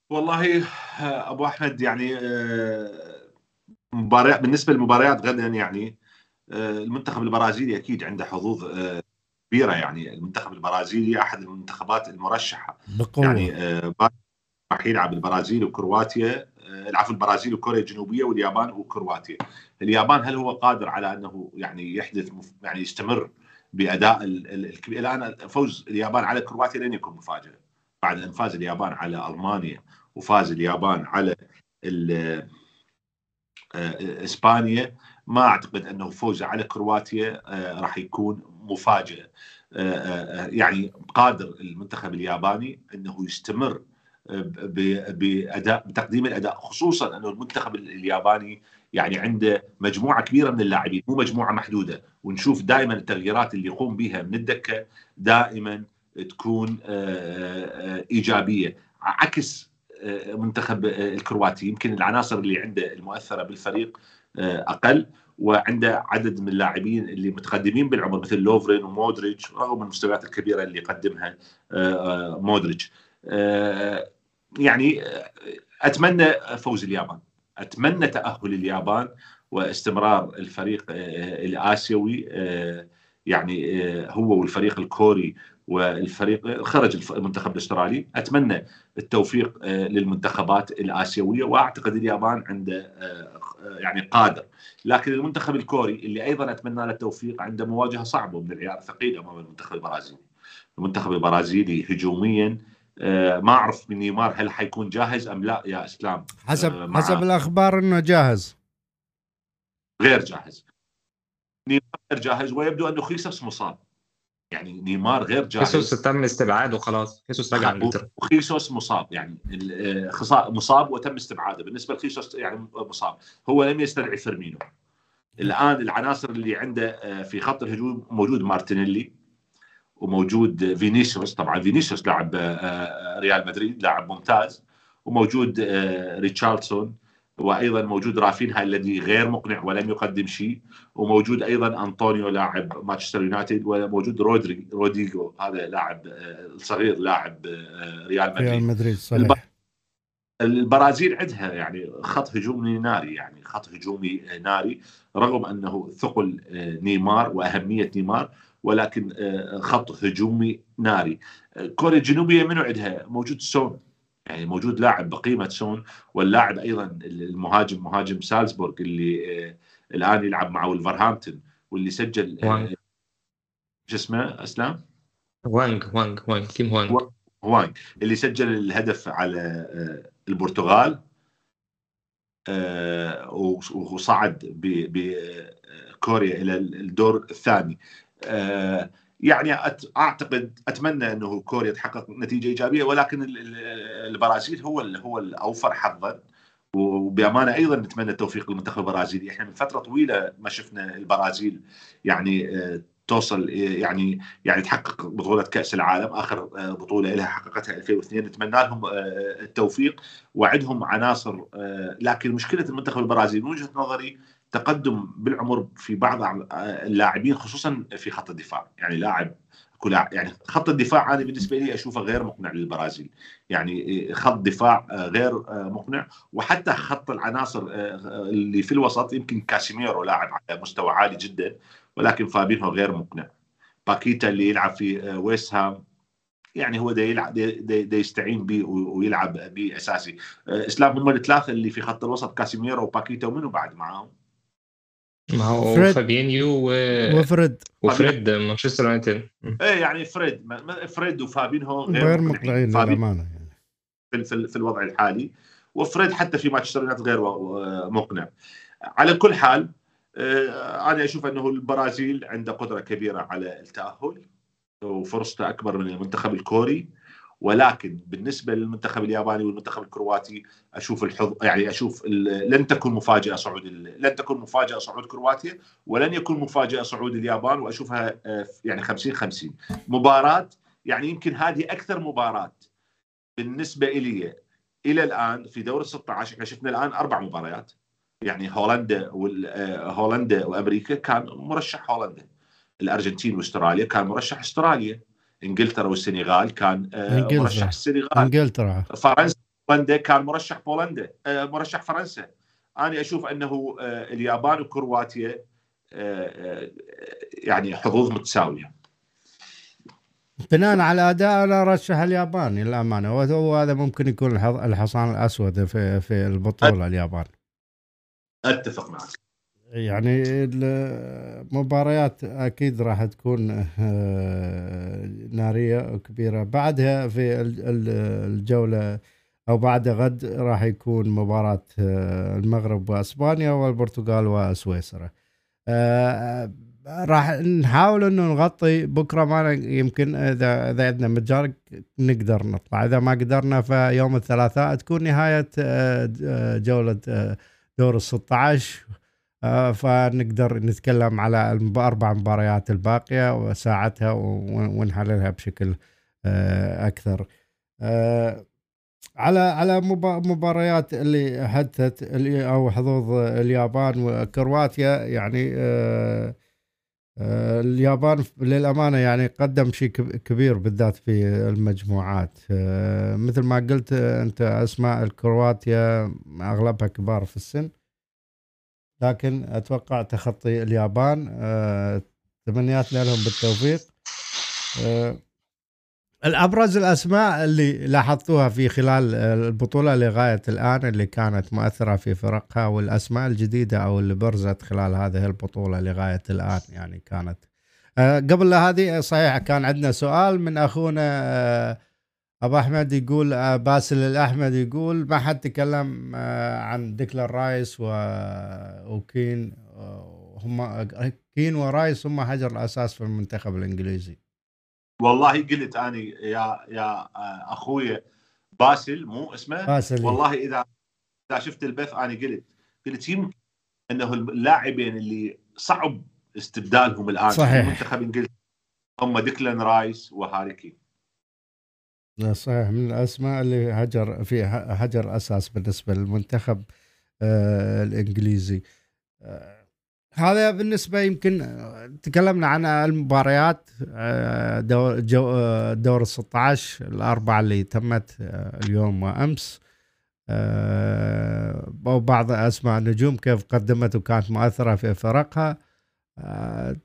والله أبو أحمد يعني مباراة بالنسبة للمباريات غدا يعني المنتخب البرازيلي أكيد عنده حظوظ كبيرة يعني المنتخب البرازيلي أحد المنتخبات المرشحة. بقوة. يعني راح يلعب البرازيل وكرواتيا العفو البرازيل وكوريا الجنوبية واليابان وكرواتيا. اليابان هل هو قادر على أنه يعني يحدث يعني يستمر بأداء الكبير الان فوز اليابان على كرواتيا لن يكون مفاجأة بعد أن فاز اليابان على ألمانيا وفاز اليابان على إسبانيا ما أعتقد أنه فوزه على كرواتيا راح يكون مفاجأة يعني قادر المنتخب الياباني أنه يستمر باداء بتقديم الأداء خصوصا أنه المنتخب الياباني يعني عنده مجموعة كبيرة من اللاعبين مو مجموعة محدودة ونشوف دائما التغييرات اللي يقوم بها من الدكة دائما تكون إيجابية. عكس منتخب الكرواتي يمكن العناصر اللي عنده المؤثرة بالفريق أقل وعنده عدد من اللاعبين اللي متقدمين بالعمر مثل لوفرين ومودريتش رغم المستويات الكبيرة اللي قدمها مودريتش. يعني أتمنى فوز اليابان. أتمنى تأهل اليابان واستمرار الفريق الآسيوي يعني هو والفريق الكوري والفريق خرج المنتخب الأسترالي. أتمنى التوفيق آه، للمنتخبات الآسيوية وأعتقد اليابان عنده آه، يعني قادر. لكن المنتخب الكوري اللي أيضا أتمنى له التوفيق عنده مواجهة صعبة من العيار ثقيل أمام المنتخب البرازيلي. المنتخب البرازيلي هجوميا ما أعرف من نيمار هل حيكون جاهز أم لا يا إسلام. حسب حسب الأخبار إنه جاهز. غير جاهز. نيمار غير جاهز ويبدو أنه خيسوس مصاب يعني نيمار غير جاهز. خيسوس تم استبعاده خلاص خيسوس رجع وخيسوس مصاب. يعني مصاب وتم استبعاده. بالنسبة لخيسوس يعني مصاب. هو لم يستدعي فيرمينو. الآن العناصر اللي عنده آه، في خط الهجوم موجود مارتينيلي. وموجود فينيسيوس. طبعا فينيسيوس لاعب آه، آه، ريال مدريد لاعب ممتاز. وموجود ريتشاردسون. وأيضا موجود رافينها الذي غير مقنع ولم يقدم شيء. وموجود أيضا أنتوني لاعب مانشستر يونايتد. وموجود رودري رودريجو هذا لاعب صغير لاعب ريال مدريد. ريال مدريد صحيح. البرازيل عندها يعني خط هجومي ناري يعني خط هجومي ناري. رغم أنه ثقل نيمار وأهمية نيمار. ولكن خط هجومي ناري. كوريا الجنوبيه منو عندها؟ موجود سون. يعني موجود لاعب بقيمة سون واللاعب أيضا المهاجم مهاجم سالزبورغ اللي آه الآن يلعب مع ولفرهامبتون واللي سجل آه شو اسمه؟ أسلام؟ وانج وانج وانج كيم وانج وانج اللي سجل الهدف على آه البرتغال آه، وصعد بكوريا إلى الدور الثاني. آه، يعني أعتقد أتمنى إنه كوريا تحقق نتيجة إيجابية ولكن البرازيل هو هو الأوفر حظا وبأمانة أيضا نتمنى التوفيق للمنتخب البرازيلي. إحنا من فترة طويلة ما شفنا البرازيل يعني آه، توصل يعني يعني تحقق بطولة كأس العالم آخر آه، بطولة لها حققتها 2002 نتمنى لهم آه، التوفيق وعندهم عناصر لكن مشكلة المنتخب البرازيلي من وجهة نظري تقدم بالعمر في بعض اللاعبين خصوصا في خط الدفاع. يعني لاعب يعني خط الدفاع أنا بالنسبة لي أشوفه غير مقنع للبرازيل. يعني خط دفاع غير مقنع. وحتى خط العناصر اللي في الوسط يمكن كاسيميرو لاعب على مستوى عالي جدا ولكن فابينهو غير مقنع. باكيتا اللي يلعب في ويست هام يعني هو دا يلعب دا يستعين به ويلعب به أساسي. إسلام هم الثلاثة اللي في خط الوسط كاسيميرو وباكيتا ومنو بعد معاهم؟ ما هو فريد. فابينيو و... وفريد. وفريد مانشستر يونايتد. إيه يعني فريد فريد وفابينيو غير, غير مقنعين. للأمانة يعني. في, في, في الوضع الحالي. وفريد حتى في مانشستر يونايتد غير مقنع. على كل حال آه، أنا أشوف أنه البرازيل عنده قدرة كبيرة على التأهل وفرصته أكبر من المنتخب الكوري. ولكن بالنسبة للمنتخب الياباني والمنتخب الكرواتي أشوف الحظ يعني أشوف لن تكون مفاجأة صعود لن تكون مفاجأة صعود كرواتيا ولن يكون مفاجأة صعود اليابان وأشوفها آه، يعني 50 50 مباراة يعني يمكن هذه أكثر مباراة بالنسبة لي إلى الآن في دور ال 16 إحنا شفنا الآن أربع مباريات. يعني هولندا هولندا وأمريكا كان مرشح هولندا. الأرجنتين وأستراليا كان مرشح أستراليا. إنجلترا والسنغال كان آه، إنجلترا. مرشح السنغال. إنجلترا. فرنسا بولندا كان مرشح بولندا آه، مرشح فرنسا. أنا أشوف أنه آه، اليابان وكرواتيا يعني حظوظ متساوية. بناء على أداء أنا رشح اليابان للامانه وهذا ممكن يكون الحصان الأسود في في البطولة اليابان. أتفق معك. يعني المباريات أكيد راح تكون آه، نارية وكبيرة. بعدها في الجولة أو بعد غد راح يكون مباراة آه، المغرب وأسبانيا والبرتغال وسويسرا. آه، راح نحاول إنه نغطي بكرة ما يمكن إذا إذا عندنا مجال نقدر نطلع. إذا ما قدرنا فيوم الثلاثاء تكون نهاية جولة دور ال 16 آه، فنقدر نتكلم على الاربع مباريات الباقية وساعتها ونحللها بشكل آه، أكثر. آه، على على مباريات اللي حدثت أو حظوظ اليابان وكرواتيا يعني اليابان للأمانة يعني قدم شيء كبير بالذات في المجموعات. مثل ما قلت أنت أسماء الكرواتيا أغلبها كبار في السن. لكن أتوقع تخطي اليابان آه، تمنياتنا لهم بالتوفيق. آه، الأبرز الأسماء اللي لاحظتوها في خلال البطولة لغاية الآن اللي كانت مؤثرة في فرقها والأسماء الجديدة أو اللي برزت خلال هذه البطولة لغاية الآن يعني كانت. آه، قبل هذه صحيح كان عندنا سؤال من أخونا أبو أحمد يقول آه، باسل الأحمد يقول ما حد تكلم عن ديكلان رايس وكين هم كين ورايس هم حجر الأساس في المنتخب الإنجليزي. والله قلت اني يا يا أخوي باسل مو اسمه؟ باسل والله إذا إذا شفت البث أنا قلت قلت يمكن إنه اللاعبين اللي صعب استبدالهم الآن صحيح. في منتخب انجلترا هم ديكلان رايس وهاري كين. صحيح من الأسماء اللي هجر في هجر أساس بالنسبة للمنتخب آه الإنجليزي. آه هذا بالنسبة يمكن آه، تكلمنا عن المباريات آه، دور آه، دور ال 16 الأربعة اللي تمت اليوم وأمس. وبعض أسماء النجوم كيف قدمت وكانت مؤثرة في فرقها.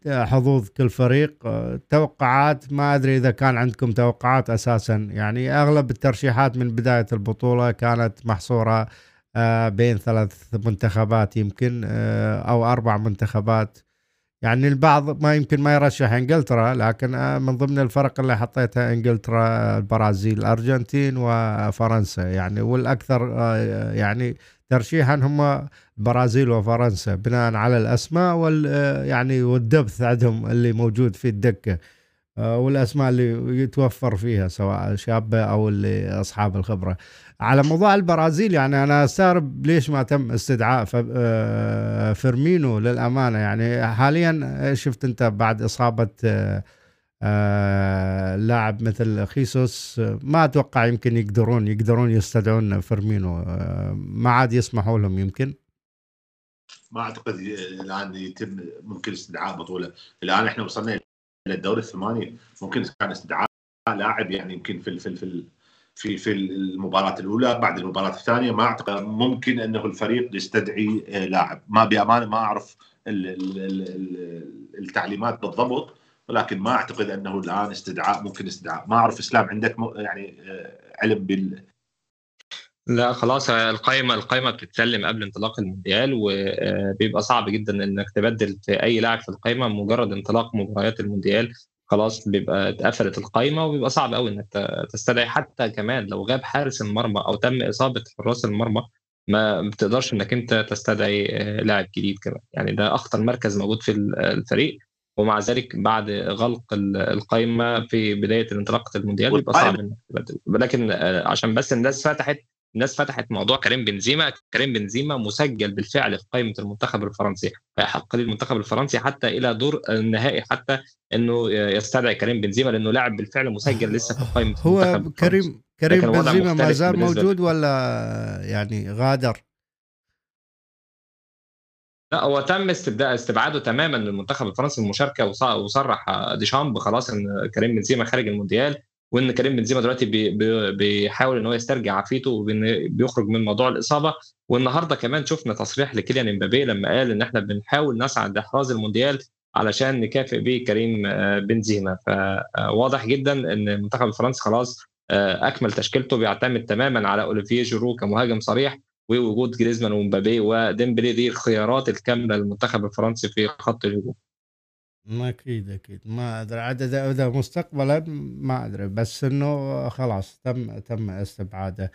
حظوظ كل فريق. توقعات ما أدري إذا كان عندكم توقعات أساسا. يعني أغلب الترشيحات من بداية البطولة كانت محصورة آه، بين ثلاث منتخبات يمكن آه، أو أربع منتخبات. يعني البعض ما يمكن ما يرشح إنجلترا لكن آه، من ضمن الفرق اللي حطيتها إنجلترا البرازيل الارجنتين وفرنسا. يعني والأكثر يعني ترشيحا هم البرازيل وفرنسا بناء على الأسماء وال يعني وال depth عندهم اللي موجود في الدكة والأسماء اللي يتوفر فيها سواء شابه أو اللي أصحاب الخبرة. على موضوع البرازيل يعني أنا أستغرب ليش ما تم استدعاء آه، فيرمينو للأمانة يعني حاليا شفت أنت بعد إصابة آه، آه، لاعب مثل خيسوس ما أتوقع يمكن يقدرون يقدرون يستدعون فيرمينو. ما عاد يسمحوا لهم يمكن؟ ما أعتقد الآن يتم ممكن استدعاء بطولة. الآن إحنا وصلنا إلى الدوري الثمانية. ممكن كان استدعاء لاعب يعني يمكن في في في في في المباراة الأولى بعد المباراة الثانية. ما أعتقد ممكن أنه الفريق يستدعي آه، لاعب. ما بأمانة ما أعرف التعليمات بالضبط. ولكن ما أعتقد أنه الآن استدعاء ممكن استدعاء. ما أعرف إسلام عندك يعني آه، علم بال. لا خلاص القائمه القائمه بتتسلم قبل انطلاق المونديال وبيبقى صعب جدا إنك تبدل في أي لاعب في القائمه مجرد انطلاق مباريات المونديال. خلاص بيبقى اتقفلت القايمة وبيبقى صعب قوي إنك تستدعي. حتى كمان لو غاب حارس المرمى أو تم إصابة حراس المرمى ما بتقدرش إنك أنت تستدعي آه، لاعب جديد كمان. يعني ده أخطر مركز موجود في الفريق. ومع ذلك بعد غلق القائمه في بداية الانطلاقه المونديال بيبقى صعب لكن آه، عشان بس الناس فتحت الناس فتحت موضوع كريم بنزيما. كريم بنزيما مسجل بالفعل في قائمة المنتخب الفرنسي. فيحق للمنتخب الفرنسي حتى إلى دور النهائي حتى إنه يستدعي كريم بنزيما لأنه لاعب بالفعل مسجل لسه في قائمة هو كريم كريم بنزيما ما زال موجود ولا يعني غادر؟ لا هو تم استبعاده تماما للمنتخب الفرنسي المشاركة وصرح ديشامب خلاص إن كريم بنزيما خارج المونديال وإن كريم بنزيما دلوقتي بي بي بيحاول إن هو يسترجع عافيته وبيخرج من موضوع الإصابة. والنهاردة كمان شفنا تصريح لكيليان امبابي لما قال إن إحنا بنحاول نسعى لاحراز المونديال علشان نكافئ بيه كريم آه، بنزيما. فواضح جدا إن المنتخب الفرنسي خلاص آه، أكمل تشكيلته بيعتمد تماما على اوليفيه جيرو كمهاجم صريح. ووجود جريزمان ومبابي وديمبلي دي الخيارات الكاملة للمنتخب الفرنسي في خط الهجوم. أكيد أكيد. ما أدري. عدد إذا مستقبلا ما أدري. بس إنه خلاص تم تم استبعاده.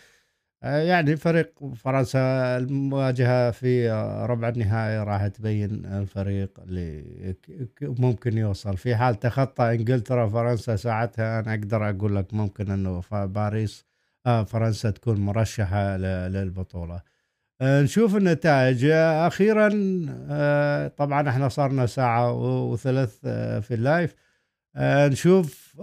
يعني فريق فرنسا المواجهة في ربع النهائي راح تبين الفريق اللي ممكن يوصل. في حال تخطى إنجلترا فرنسا ساعتها أنا أقدر أقول لك ممكن إنه باريس آه، فرنسا تكون مرشحة للبطولة. آه، نشوف النتائج. آه، أخيرا آه، طبعا إحنا صارنا ساعة وثلث في اللايف. نشوف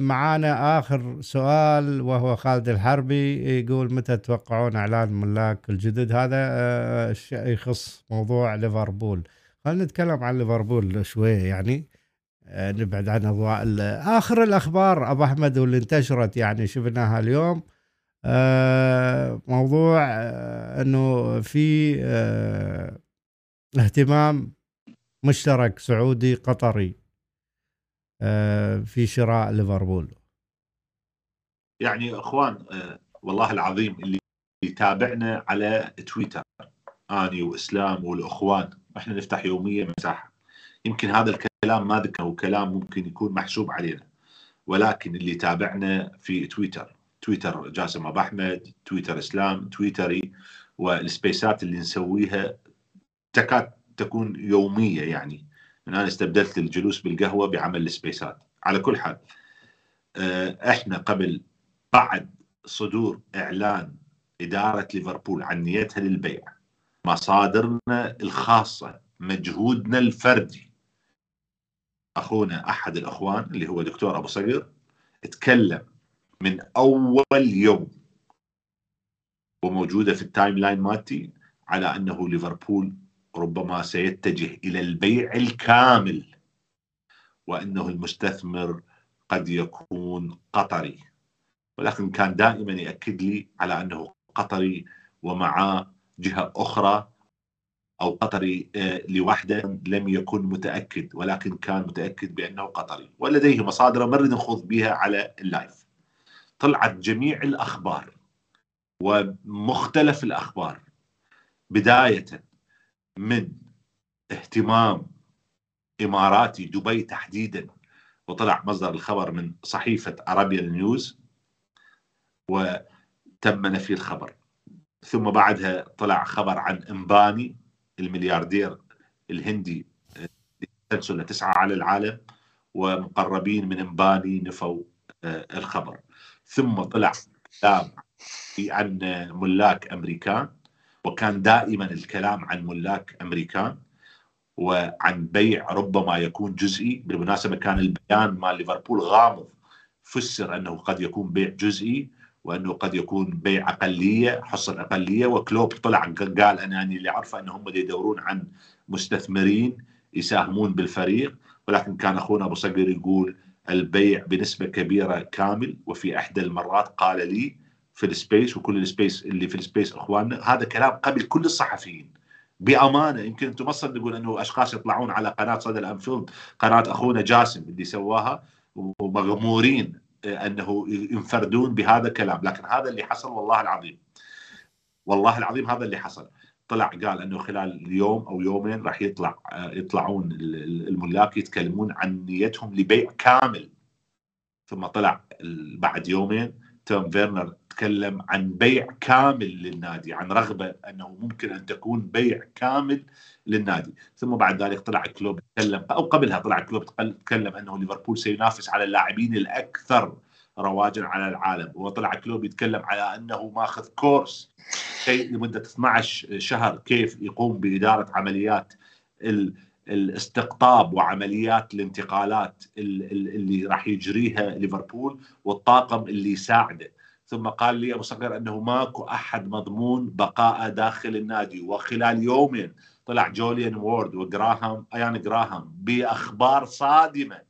معانا آخر سؤال وهو خالد الحربي يقول متى تتوقعون إعلان ملاك الجدد؟ هذا يخص موضوع ليفربول. خلينا نتكلم عن ليفربول شوية يعني. نبعد عن أضواء آخر الأخبار أبو أحمد واللي انتشرت يعني شفناها اليوم. موضوع آه، إنه في آه، اهتمام مشترك سعودي قطري في شراء ليفربول. يعني إخوان آه، والله العظيم اللي يتابعنا على تويتر آني وإسلام والإخوان إحنا نفتح يوميا مساحة. يمكن هذا الكلام ما ذكره كلام ممكن يكون محسوب علينا ولكن اللي يتابعنا في تويتر. تويتر جاسم أبو أحمد تويتر إسلام تويتري والسبيسات اللي نسويها تكاد تكون يومية يعني. أنا استبدلت الجلوس بالقهوة بعمل السبيسات. على كل حال آه، إحنا قبل بعد صدور إعلان إدارة ليفربول عن نيتها للبيع مصادرنا الخاصة مجهودنا الفردي. أخونا أحد الأخوان اللي هو دكتور أبو صقر تكلم من أول يوم وموجودة في ال timeline مالتي على أنه ليفربول ربما سيتجه إلى البيع الكامل وأنه المستثمر قد يكون قطري. ولكن كان دائما يأكد لي على أنه قطري ومعه جهة أخرى أو قطري آه، لوحده لم يكن متأكد ولكن كان متأكد بأنه قطري. ولديه مصادر ما نخوض بها على ال live. طلعت جميع الأخبار ومختلف الأخبار بداية من اهتمام إماراتي دبي تحديدا وطلع مصدر الخبر من صحيفة ارابيا نيوز وتم نفي الخبر. ثم بعدها طلع خبر عن إمباني الملياردير الهندي تسعة على العالم ومقربين من إمباني نفوا آه، الخبر. ثم طلع كلام عن ملاك أمريكان وكان دائما الكلام عن ملاك أمريكان وعن بيع ربما يكون جزئي. بالمناسبة كان البيان مال ليفربول غامض فسر أنه قد يكون بيع جزئي وأنه قد يكون بيع أقلية حصه أقلية. وكلوب طلع قال أنا اللي أعرفه أنهم يدورون عن مستثمرين يساهمون بالفريق. ولكن كان أخونا أبو صقر يقول البيع بنسبة كبيرة كامل وفي إحدى المرات قال لي في ال space وكل ال space اللي في ال space إخواننا هذا كلام قبل كل الصحفيين. بأمانة يمكن أنتم ما تصدقون أنه أشخاص يطلعون على قناة صدى الأنفيلد قناة أخونا جاسم اللي سواها ومغمورين أنه ينفردون بهذا الكلام. لكن هذا اللي حصل والله العظيم. والله العظيم هذا اللي حصل. طلع قال إنه خلال اليوم أو يومين راح يطلع يطلعون الملاك يتكلمون عن نيتهم لبيع كامل. ثم طلع بعد يومين توم فيرنر تكلم عن بيع كامل للنادي عن رغبة أنه ممكن أن تكون بيع كامل للنادي. ثم بعد ذلك طلع كلوب تكلم أو قبلها طلع كلوب تكلم أنه ليفربول سينافس على اللاعبين الأكثر رواجا على العالم. وطلع كلوب يتكلم على أنه ماخذ course لمدة 12 شهر كيف يقوم بإدارة عمليات الاستقطاب وعمليات الانتقالات اللي راح يجريها ليفربول والطاقم اللي يساعده. ثم قال لي أبو صقر أنه ماكو أحد مضمون بقاء داخل النادي. وخلال يومين طلع جوليان وورد وجراهام أيان جراهام بأخبار صادمة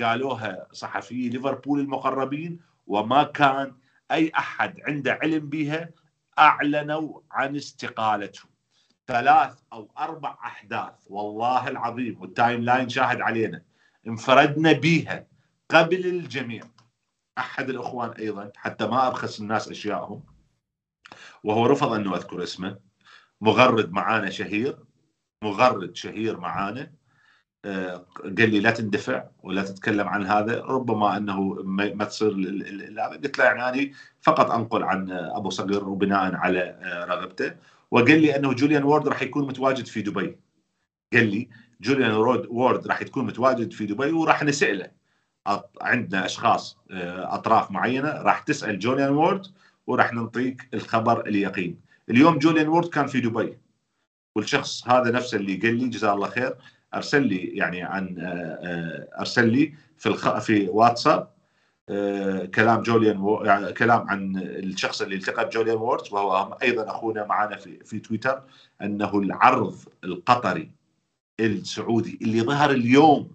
قالوها صحفيي ليفربول المقربين وما كان أي أحد عنده علم بها أعلنوا عن استقالتهم ثلاث أو أربع أحداث والله العظيم وال timeline شاهد علينا. انفردنا بها قبل الجميع. أحد الإخوان أيضا حتى ما أبخس الناس اشيائهم وهو رفض أنه أذكر اسمه. مغرد معانا شهير. مغرد شهير معانا. قال لي لا تندفع ولا تتكلم عن هذا ربما أنه ما تصير قلت له يعني فقط أنقل عن أبو صقر وبناء على رغبته. وقال لي أنه جوليان وورد راح يكون متواجد في دبي. قال لي جوليان وورد راح تكون متواجد في دبي وراح نسأله. عندنا أشخاص آه، أطراف معينة راح تسأل جوليان وورد وراح نعطيك الخبر اليقين. اليوم جوليان وورد كان في دبي. والشخص هذا نفسه اللي قال لي جزاه الله خير أرسل لي يعني عن آه، آه، أرسل لي في الخ... في واتساب كلام جوليان و... يعني كلام عن الشخص اللي التقى بجوليان ووردز وهو أيضا أخونا معنا في في تويتر أنه العرض القطري السعودي اللي ظهر اليوم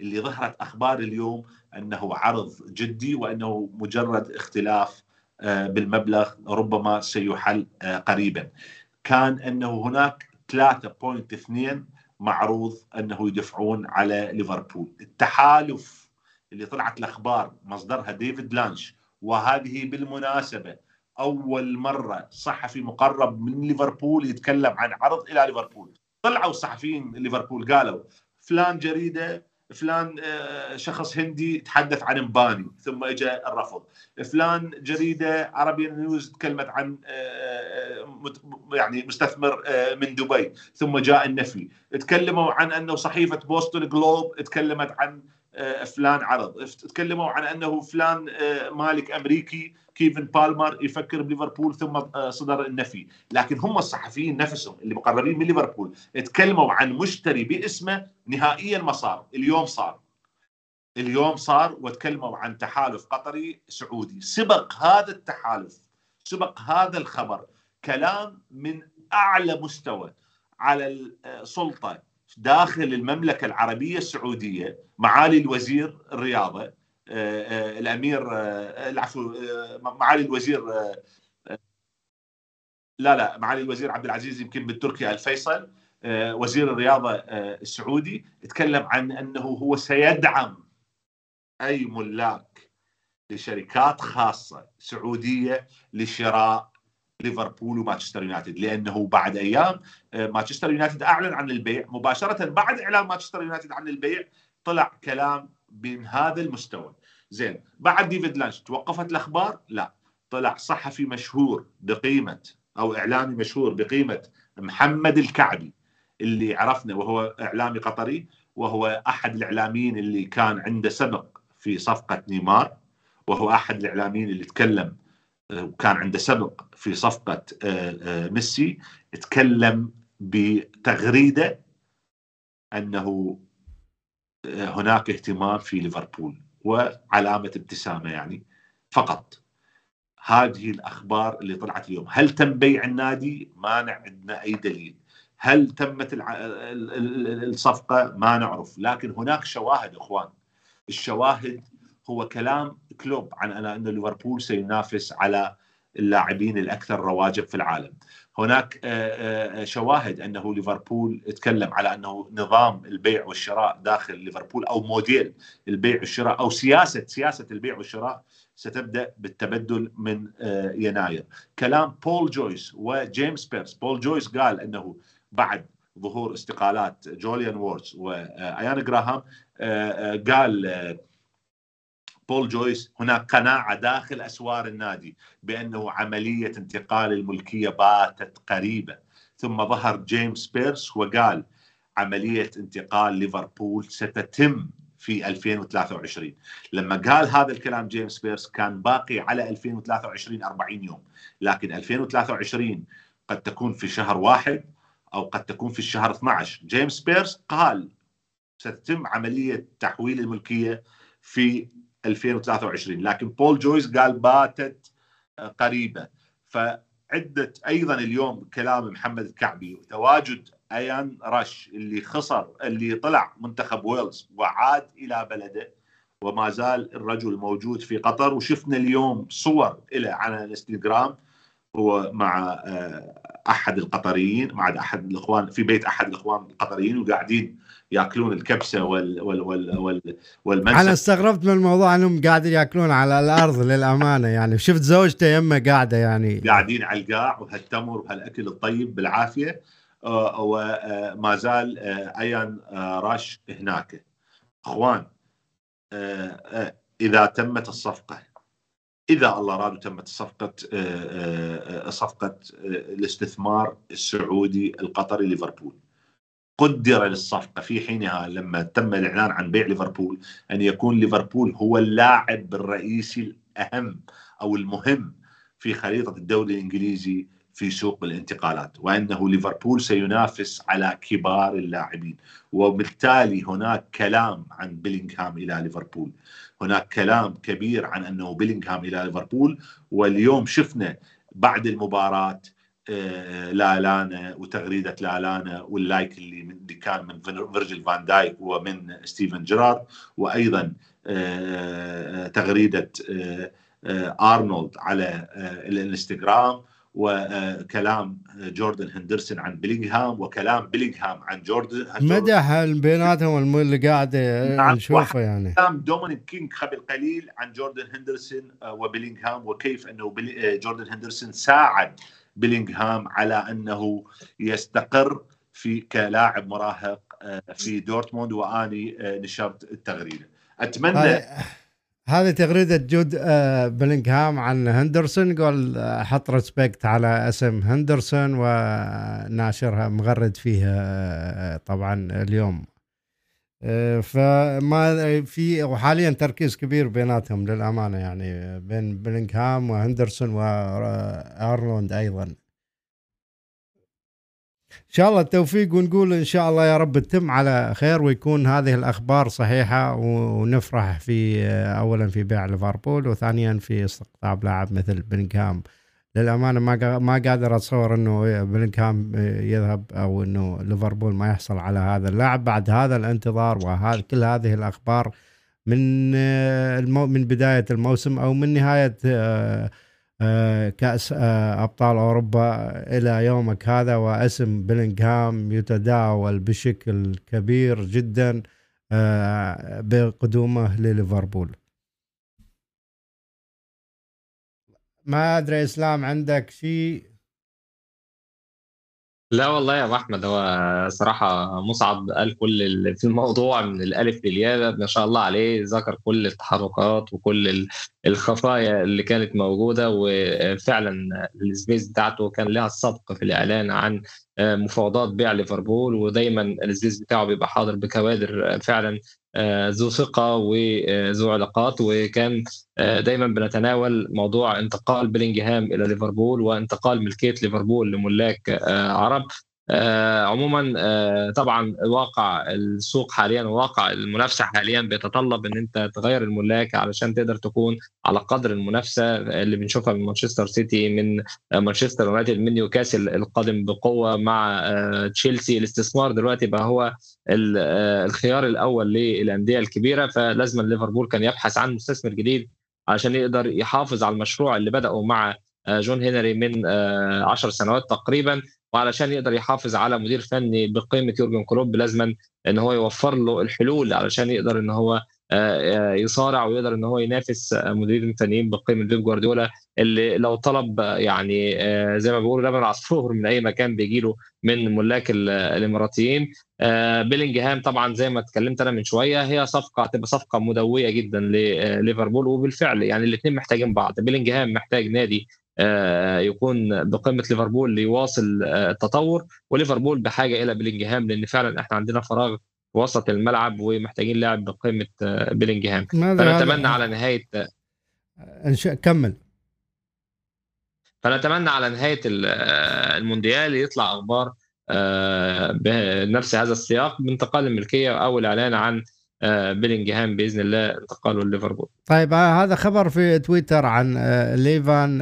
اللي ظهرت أخبار اليوم أنه عرض جدي وأنه مجرد اختلاف آه، بالمبلغ ربما سيحل آه، قريبا. كان أنه هناك 3.2 معروض أنه يدفعون على ليفربول. التحالف اللي طلعت الأخبار مصدرها ديفيد لانش وهذه بالمناسبة أول مرة صحفي مقرب من ليفربول يتكلم عن عرض إلى ليفربول. طلعوا الصحفيين ليفربول قالوا فلان جريدة فلان آه، شخص هندي تحدث عن مباني ثم اجى الرفض. فلان جريدة عربي نيوز تكلمت عن آه، آه، يعني مستثمر من دبي ثم جاء النفي. تكلموا عن أنه صحيفة بوستون جلوب تكلمت عن فلان عرض. تكلموا عن أنه فلان مالك أمريكي كيفن بالمر يفكر بليفربول ثم صدر النفي. لكن هم الصحفيين نفسهم اللي مقربين من ليفربول تكلموا عن مشتري باسمه نهائيا ما صار. اليوم صار. اليوم صار وتكلموا عن تحالف قطري سعودي. سبق هذا التحالف سبق هذا الخبر كلام من أعلى مستوى على السلطه داخل المملكة العربية السعودية معالي الوزير الرياضة آه، آه، الأمير آه، العفو معالي الوزير لا لا معالي الوزير عبد العزيز يمكن بالتركي الفيصل وزير الرياضة السعودي تكلم عن أنه هو سيدعم أي ملاك لشركات خاصة سعودية لشراء ليفربول ومانشستر يونايتد لأنه بعد أيام مانشستر يونايتد أعلن عن البيع. مباشرة بعد إعلان مانشستر يونايتد عن البيع طلع كلام من هذا المستوى. زين بعد ديفيد لانش توقفت الأخبار؟ لا. طلع صحفي مشهور بقيمة أو إعلامي مشهور بقيمة محمد الكعبي اللي عرفنا وهو إعلامي قطري وهو أحد الإعلاميين اللي كان عنده سبق في صفقة نيمار وهو أحد الإعلاميين اللي تكلم وكان عنده سبق في صفقة آه، آه، ميسي تكلم بتغريدة أنه هناك اهتمام في ليفربول وعلامة ابتسامة يعني فقط. هذه الأخبار اللي طلعت اليوم. هل تم بيع النادي؟ ما عندنا أي دليل. هل تمت الصفقة؟ ما نعرف. لكن هناك شواهد إخوان. الشواهد هو كلام كلوب عن أن ليفربول سينافس على اللاعبين الأكثر رواجب في العالم. هناك آه، آه، آه، شواهد أنه ليفربول تكلم على أنه نظام البيع والشراء داخل ليفربول أو موديل البيع والشراء أو سياسة سياسة البيع والشراء ستبدأ بالتبدل من يناير. كلام بول جويس وجيمس بيرس. بول جويس قال أنه بعد ظهور استقالات جوليان وورد وايان جراهام قال بول جويس هناك قناعة داخل أسوار النادي بأنه عملية انتقال الملكية باتت قريبة. ثم ظهر جيمس بيرس وقال عملية انتقال ليفربول ستتم في 2023 لما قال هذا الكلام جيمس بيرس كان باقي على 2023 40 يوم. لكن 2023 قد تكون في شهر واحد أو قد تكون في الشهر 12 جيمس بيرس قال ستتم عملية تحويل الملكية في 2023 لكن بول جويس قال باتت قريبة. فعدة أيضا اليوم كلام محمد الكعبي تواجد إيان رش اللي خسر اللي طلع منتخب ويلز وعاد إلى بلده وما زال الرجل موجود في قطر. وشفنا اليوم صور له على الإنستغرام هو مع آه، أحد القطريين مع أحد الإخوان في بيت أحد الإخوان القطريين وقاعدين ياكلون الكبسة وال وال وال وال والمنسف أنا استغربت من الموضوع أنهم قاعدين يأكلون على الأرض للأمانة يعني شفت زوجته يمه قاعدة يعني. قاعدين على القاع وهالتمر وهالأكل الطيب بالعافية آه، وما آه، زال آه، أيان راش هناك. أخوان إذا تمت الصفقة إذا الله راد تمت صفقة صفقة الاستثمار السعودي القطري ليفربول. قدر للصفقة في حينها لما تم الإعلان عن بيع ليفربول أن يكون ليفربول هو اللاعب الرئيسي الأهم أو المهم في خريطة الدوري الإنجليزي في سوق الانتقالات وأنه ليفربول سينافس على كبار اللاعبين وبالتالي هناك كلام عن بيلينغهام إلى ليفربول. هناك كلام كبير عن أنه بيلينغهام إلى ليفربول واليوم شفنا بعد المباراة آه، لالانا وتغريدة لالانا وال like اللي كان من فيرجيل فان دايك ومن ستيفن جيرارد وأيضا آه، تغريدة آه، أرنولد على الإنستغرام وكلام جوردن هندرسون عن بيلينغهام وكلام بيلينغهام عن جوردن مدح بيناتهم اللي قاعد نعم، نشوفه يعني. كلام دومينيك كينج قبل قليل عن جوردن هندرسون وبيلينغهام وكيف أنه جوردن هندرسون ساعد بيلينغهام على أنه يستقر في كلاعب مراهق آه، في دورتموند وأني آه، نشرت التغريدة. أتمنى هذه تغريدة جود آه، بلينغهام عن هندرسون قال حط respect على اسم هندرسون وناشرها مغرد فيها طبعا اليوم. فما في وحاليا تركيز كبير بيناتهم للأمانة يعني بين بلينغهام وهندرسون وأرنولد أيضا. إن شاء الله التوفيق ونقول إن شاء الله يا رب تتم على خير ويكون هذه الأخبار صحيحة ونفرح في اولا في بيع ليفربول وثانيا في استقطاب لاعب مثل بلينغهام للأمانة ما ما قادر أتصور إنه بلينغهام يذهب أو إنه ليفربول ما يحصل على هذا اللاعب. بعد هذا الانتظار وهذا كل هذه الأخبار من من بداية الموسم أو من نهاية آه، آه، أبطال أوروبا إلى يومك هذا واسم بلينغهام يتداول بشكل كبير جدا آه، بقدومه لليفربول. ما أدري إسلام عندك شيء؟ لا والله يا أبو أحمد هو صراحة مصعب قال كل اللي في الموضوع من الألف للياء ما شاء الله عليه ذكر كل التحركات وكل الخفايا اللي كانت موجودة وفعلا ال space بتاعته كان لها السبق في الإعلان عن مفاوضات بيع ليفربول ودايما ال space بتاعه بيبقى حاضر بكوادر فعلا ذو ثقة وذو علاقات. وكان دايما بنتناول موضوع انتقال بلينجهام إلى ليفربول وانتقال ملكية ليفربول لملاك عرب. آه عموما آه طبعا واقع السوق حاليا وواقع المنافسة حاليا بيتطلب إن أنت تغير الملاك علشان تقدر تكون على قدر المنافسة اللي بنشوفها من مانشستر سيتي من مانشستر يونايتد من نيوكاسل القادم بقوة مع آه تشيلسي. الاستثمار دلوقتي بقى هو آه، الخيار الأول للأندية الكبيرة فلازم ليفربول كان يبحث عن مستثمر جديد علشان يقدر يحافظ على المشروع اللي بدأوا مع آه، جون هنري من 10 سنوات تقريبا وعلشان يقدر يحافظ على مدير فني بقيمة يورجن كلوب لازما إن هو يوفر له الحلول علشان يقدر إن هو آه، آه، يصارع ويقدر إن هو ينافس مديرين فنيين بقيمة بيب جوارديولا اللي لو طلب يعني آه، زي ما بيقولوا لبن عصفور من أي مكان بيجي له من ملاك الإماراتيين. بيلينجهام طبعا زي ما اتكلمت أنا من شوية هي صفقة هتبقى صفقة مدوية جدا لليفربول وبالفعل يعني الاثنين محتاجين بعض. بيلينجهام محتاج نادي آه، يكون بقمة ليفربول ليواصل آه، التطور وليفربول بحاجة إلى بلينجهام لأن فعلا إحنا عندنا فراغ وسط الملعب ومحتاجين لاعب بقيمه آه، بلينجهام فنتمنى على نهاية كمل. فنتمنى على نهاية المونديال يطلع أخبار بنفس هذا السياق بانتقال الملكية أو الإعلان عن آه، بيلينغهام بإذن الله انتقاله لليفربول. طيب آه، هذا خبر في تويتر عن آه، ليفان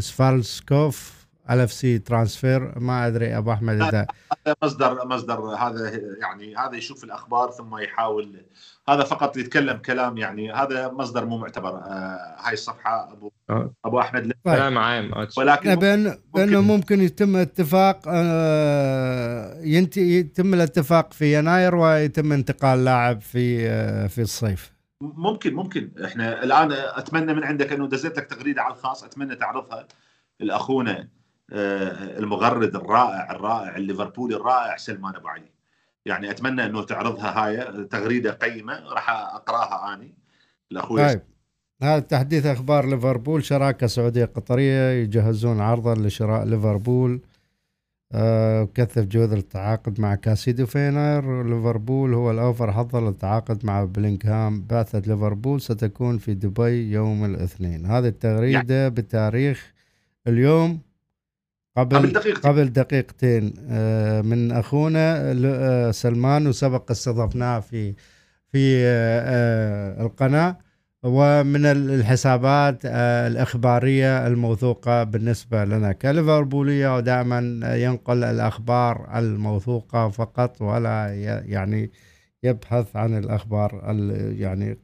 سفالسكوف. FC Transfer ما أدري أبو أحمد اذا هذا مصدر مصدر هذا يعني هذا يشوف الأخبار ثم يحاول هذا فقط يتكلم كلام يعني هذا مصدر مو معتبر. آه هاي الصفحة ابو أه. أبو أحمد كلام عام ولكن بأن بأنه ممكن يتم اتفاق آه ينتهي يتم الاتفاق في يناير ويتم انتقال لاعب في آه في الصيف. ممكن ممكن. إحنا الآن أتمنى من عندك أنه دزيت لك تغريدة على الخاص أتمنى تعرضها لأخونا. آه المغرد الرائع الرائع الليفربولي الرائع سلمان أبو علي. يعني أتمنى أنه تعرضها هاي تغريدة قيمة راح أقرأها أني الاخوي طيب. هذا تحديث أخبار ليفربول شراكة سعودية قطرية يجهزون عرضا لشراء ليفربول. أه كثف جهود التعاقد مع كاسيدو فينر. ليفربول هو الأوفر حظا للتعاقد مع بلينغهام. بعثة ليفربول ستكون في دبي يوم الاثنين. هذه التغريدة يعني. بتاريخ اليوم. قبل قبل دقيقتين, قبل دقيقتين. آه، من أخونا آه، سلمان وسبق استضفناه في في آه، القناة. ومن الحسابات الإخبارية الموثوقة بالنسبة لنا كليفربولية ودائما ينقل الأخبار الموثوقة فقط ولا يعني يبحث عن الأخبار يعني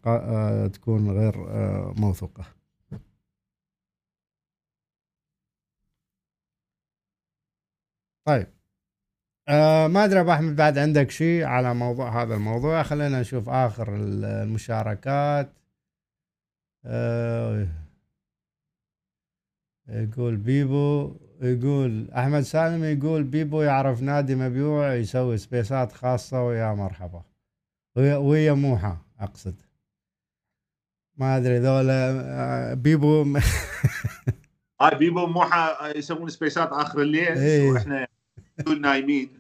تكون غير موثوقة. طيب. آه ما أدري أبو أحمد بعد عندك شيء على موضوع هذا الموضوع؟ خلينا نشوف آخر المشاركات. آه يقول بيبو يقول أحمد سالم يقول بيبو يعرف نادي مبيوع يسوي سبيسات خاصة ويا مرحبا. ويا موحى أقصد. ما أدري ذولا آه، بيبو [laughs] هاي بيبو وموحى يسوون سبيسات آخر الليل. إيه. وإحنا نكون نايمين.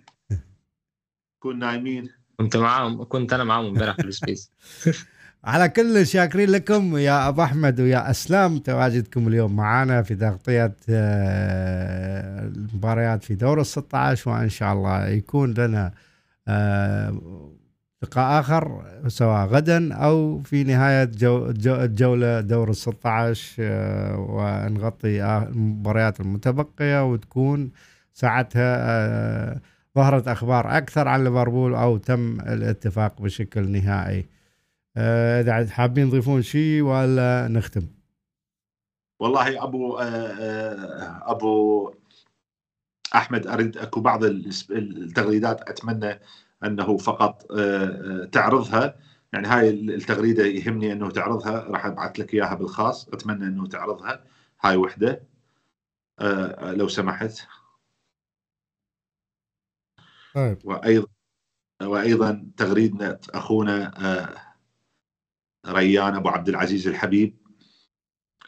نكون نايمين. كنت معاهم كنت أنا معاهم امبارح في ال space. [laughs] على كل شاكرين لكم يا أبو أحمد ويا أسلام تواجدكم اليوم معنا في تغطية آه، المباريات في دور ال 16 وإن شاء الله يكون لنا آه، لقاء آخر سواء غدا أو في نهاية جو جو الجولة دور ال 16 آه، ونغطي المباريات المتبقية وتكون ساعتها ظهرت أخبار أكثر عن ليفربول أو تم الاتفاق بشكل نهائي. آه، إذا حابين تضيفون شيء ولا نختم؟ والله أبو آه، آه، أبو أحمد أريد أكو بعض التغريدات أتمنى أنه فقط تعرضها. يعني هاي التغريدة يهمني أنه تعرضها. راح أبعث لك إياها بالخاص. أتمنى أنه تعرضها. هاي وحدة. لو سمحت. طيب. وأيضا وأيضا تغريده أخونا ريان أبو عبد العزيز الحبيب.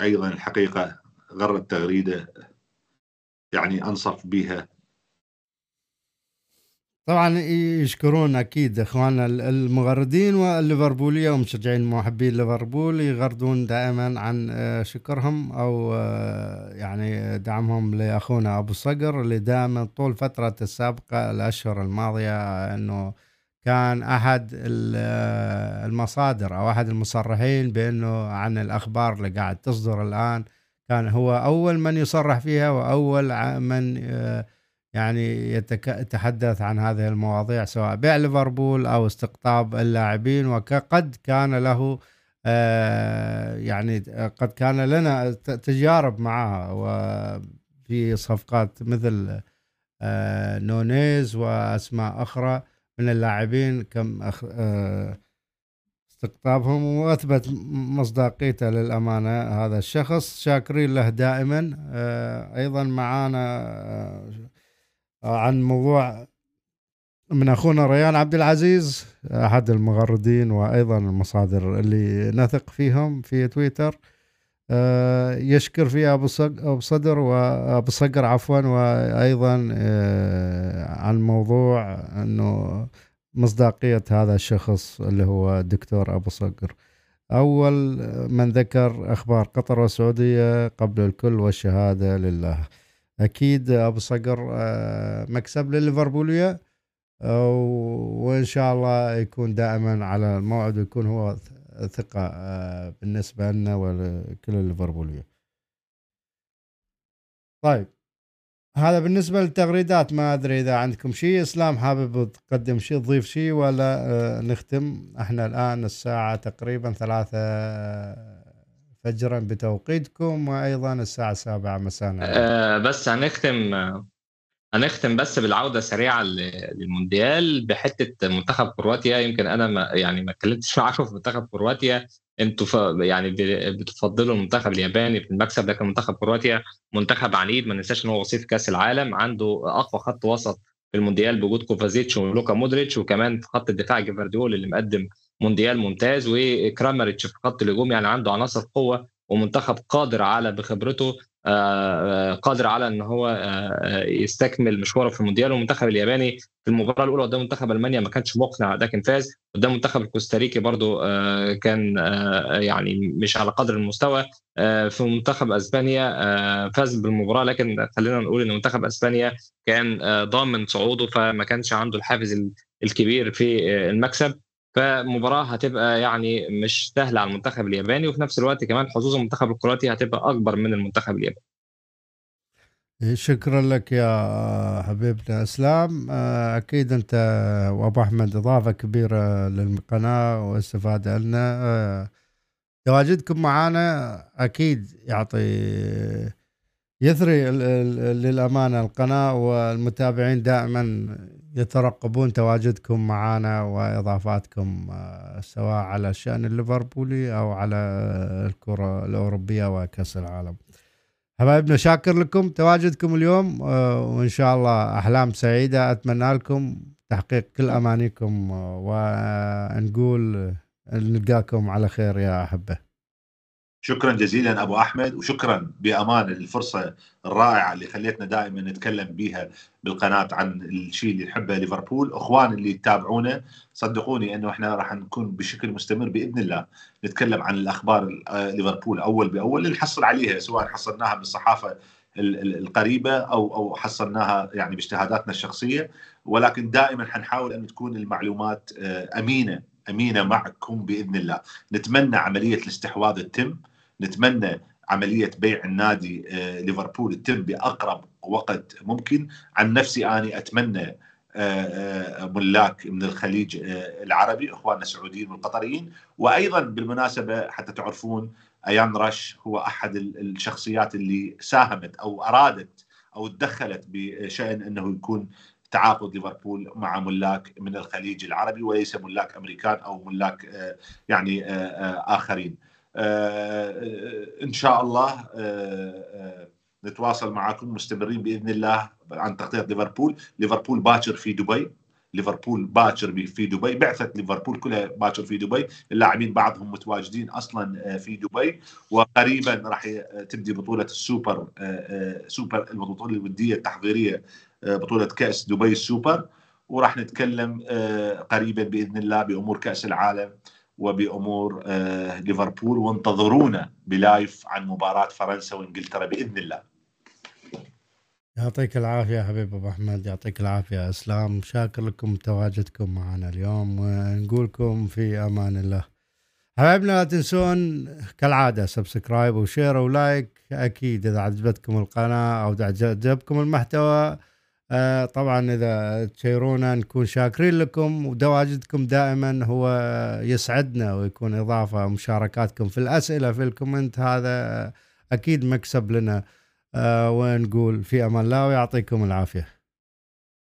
أيضا الحقيقة غرت تغريدة يعني أنصف بها طبعا يشكرون أكيد إخواننا المغردين والليفربولية ومشجعين محبين ليفربول يغردون دائما عن آه، شكرهم أو آه، يعني دعمهم لأخونا أبو صقر اللي دائما طول فترة السابقة الأشهر الماضية إنه كان أحد المصادر أو أحد المصرحين بإنه عن الأخبار اللي قاعد تصدر الآن. كان هو أول من يصرح فيها وأول من يعني يتحدث عن هذه المواضيع سواء بيع ليفربول أو استقطاب اللاعبين وقد كان له آه، يعني قد كان لنا تجارب معها وفي صفقات مثل آه، نونيز وأسماء أخرى من اللاعبين كم. آه، استقطابهم وأثبت مصداقيته للأمانة هذا الشخص شاكرين له دائما أيضا معانا عن موضوع من أخونا ريان عبد العزيز أحد المغردين وأيضا المصادر اللي نثق فيهم في تويتر. آه، يشكر فيها أبو صدر وابو صقر عفوا وأيضا آه، عن موضوع إنه مصداقية هذا الشخص اللي هو الدكتور أبو صقر. أول من ذكر أخبار قطر والسعودية قبل الكل والشهادة لله. أكيد أبو صقر آه، مكسب لليفربوليه وإن شاء الله يكون دائما على الموعد ويكون هو ثقة آه، بالنسبة لنا ولكل الليفربولية طيب هذا بالنسبة للتغريدات. ما أدري إذا عندكم شيء إسلام حابب تقدم شيء تضيف شيء ولا آه، نختم. إحنا الآن الساعة تقريبا ثلاثة فجرا بتوقيتكم وأيضا الساعة السابعة مساء أه بس هنختم هنختم بس بالعودة سريعة للمونديال بحتة منتخب كرواتيا. يمكن أنا ما يعني ما اتكلمتش معاكم في منتخب كرواتيا. أنتوا يعني بتفضلوا المنتخب الياباني في المكسب لكن منتخب كرواتيا منتخب عنيد. ما ننساش إن هو وصيف كأس العالم. عنده أقوى خط وسط في المونديال بوجود كوفازيتش ولوكا مودريتش وكمان في خط الدفاع جيفارديول اللي مقدم مونديال ممتاز وكرامريتش في خط الهجوم يعني عنده عناصر قوة ومنتخب قادر على بخبرته آه، آه، قادر على إن هو آه، يستكمل مشواره في المونديال. والمنتخب الياباني في المباراة الأولى قدام منتخب ألمانيا ما كانش مقنع لكن فاز. قدام منتخب الكوستاريكي برضو كان يعني مش على قدر المستوى. في منتخب أسبانيا فاز بالمباراة. لكن خلينا نقول إن منتخب أسبانيا كان ضامن صعوده فما كانش عنده الحافز الكبير في المكسب. فمباراة هتبقى يعني مش سهلة على المنتخب الياباني وفي نفس الوقت كمان حظوظ المنتخب الكرواتي هتبقى أكبر من المنتخب الياباني. إيه، شكرا لك يا حبيبنا أسلام. آه، أكيد أنت وأبو أحمد إضافة كبيرة للقناة واستفادة لنا. آه، تواجدكم معنا أكيد يعطي يثري للأمانة القناة والمتابعين دائما يترقبون تواجدكم معنا وإضافاتكم آه، سواء على الشان الليفربولي أو على الكرة الأوروبية وكأس العالم. حبايبنا شاكر لكم تواجدكم اليوم آه، وإن شاء الله أحلام سعيدة أتمنى لكم تحقيق كل أمانيكم آه، ونقول نلقاكم على خير يا أحبة. شكرا جزيلا أبو أحمد وشكرا بأمان الفرصة الرائعة اللي خليتنا دائما نتكلم بها بالقناة عن الشيء اللي يحبه ليفربول. إخوان اللي يتابعونا صدقوني إنه إحنا راح نكون بشكل مستمر بإذن الله نتكلم عن الأخبار ليفربول أول بأول. اللي نحصل عليها سواء حصلناها بالصحافة القريبة أو أو حصلناها يعني باجتهاداتنا الشخصية. ولكن دائما حنحاول أن تكون المعلومات آه، أمينة أمينة معكم بإذن الله. نتمنى عملية الاستحواذ تتم. نتمنى عملية بيع النادي آه، ليفربول تتم بأقرب وقت ممكن. عن نفسي اني أتمنى آه، آه، ملاك من الخليج العربي إخواننا السعوديين والقطريين. وأيضا بالمناسبة حتى تعرفون أيان رش هو أحد الشخصيات اللي ساهمت أو أرادت أو تدخلت بشأن أنه يكون تعاقد ليفربول مع ملاك من الخليج العربي وليس ملاك أمريكان أو ملاك يعني آخرين. إن شاء الله آه، نتواصل معكم مستمرين بإذن الله عن تغطية ليفربول. ليفربول باكر في دبي. ليفربول باكر في دبي. بعثة ليفربول كلها باكر في دبي. اللاعبين بعضهم متواجدين أصلا في دبي. وقريبا راح تبدي بطولة السوبر سوبر البطولة الودية التحضيرية بطولة كأس دبي السوبر. وراح نتكلم قريبا بإذن الله بأمور كأس العالم. وبأمور آه، ليفربول وانتظرونا ب live عن مباراة فرنسا وإنجلترا بإذن الله. يعطيك العافية حبيب أبو أحمد يعطيك العافية إسلام. شاكر لكم تواجدكم معنا اليوم ونقولكم في أمان الله. حبايبنا لا تنسون كالعادة subscribe و share و like. أكيد إذا عجبتكم القناة أو عجبكم المحتوى آه طبعا إذا تشيرونا نكون شاكرين لكم وتواجدكم دائما هو يسعدنا ويكون إضافة مشاركاتكم في الأسئلة في ال comment هذا أكيد مكسب لنا. آه ونقول في أمان الله ويعطيكم العافية.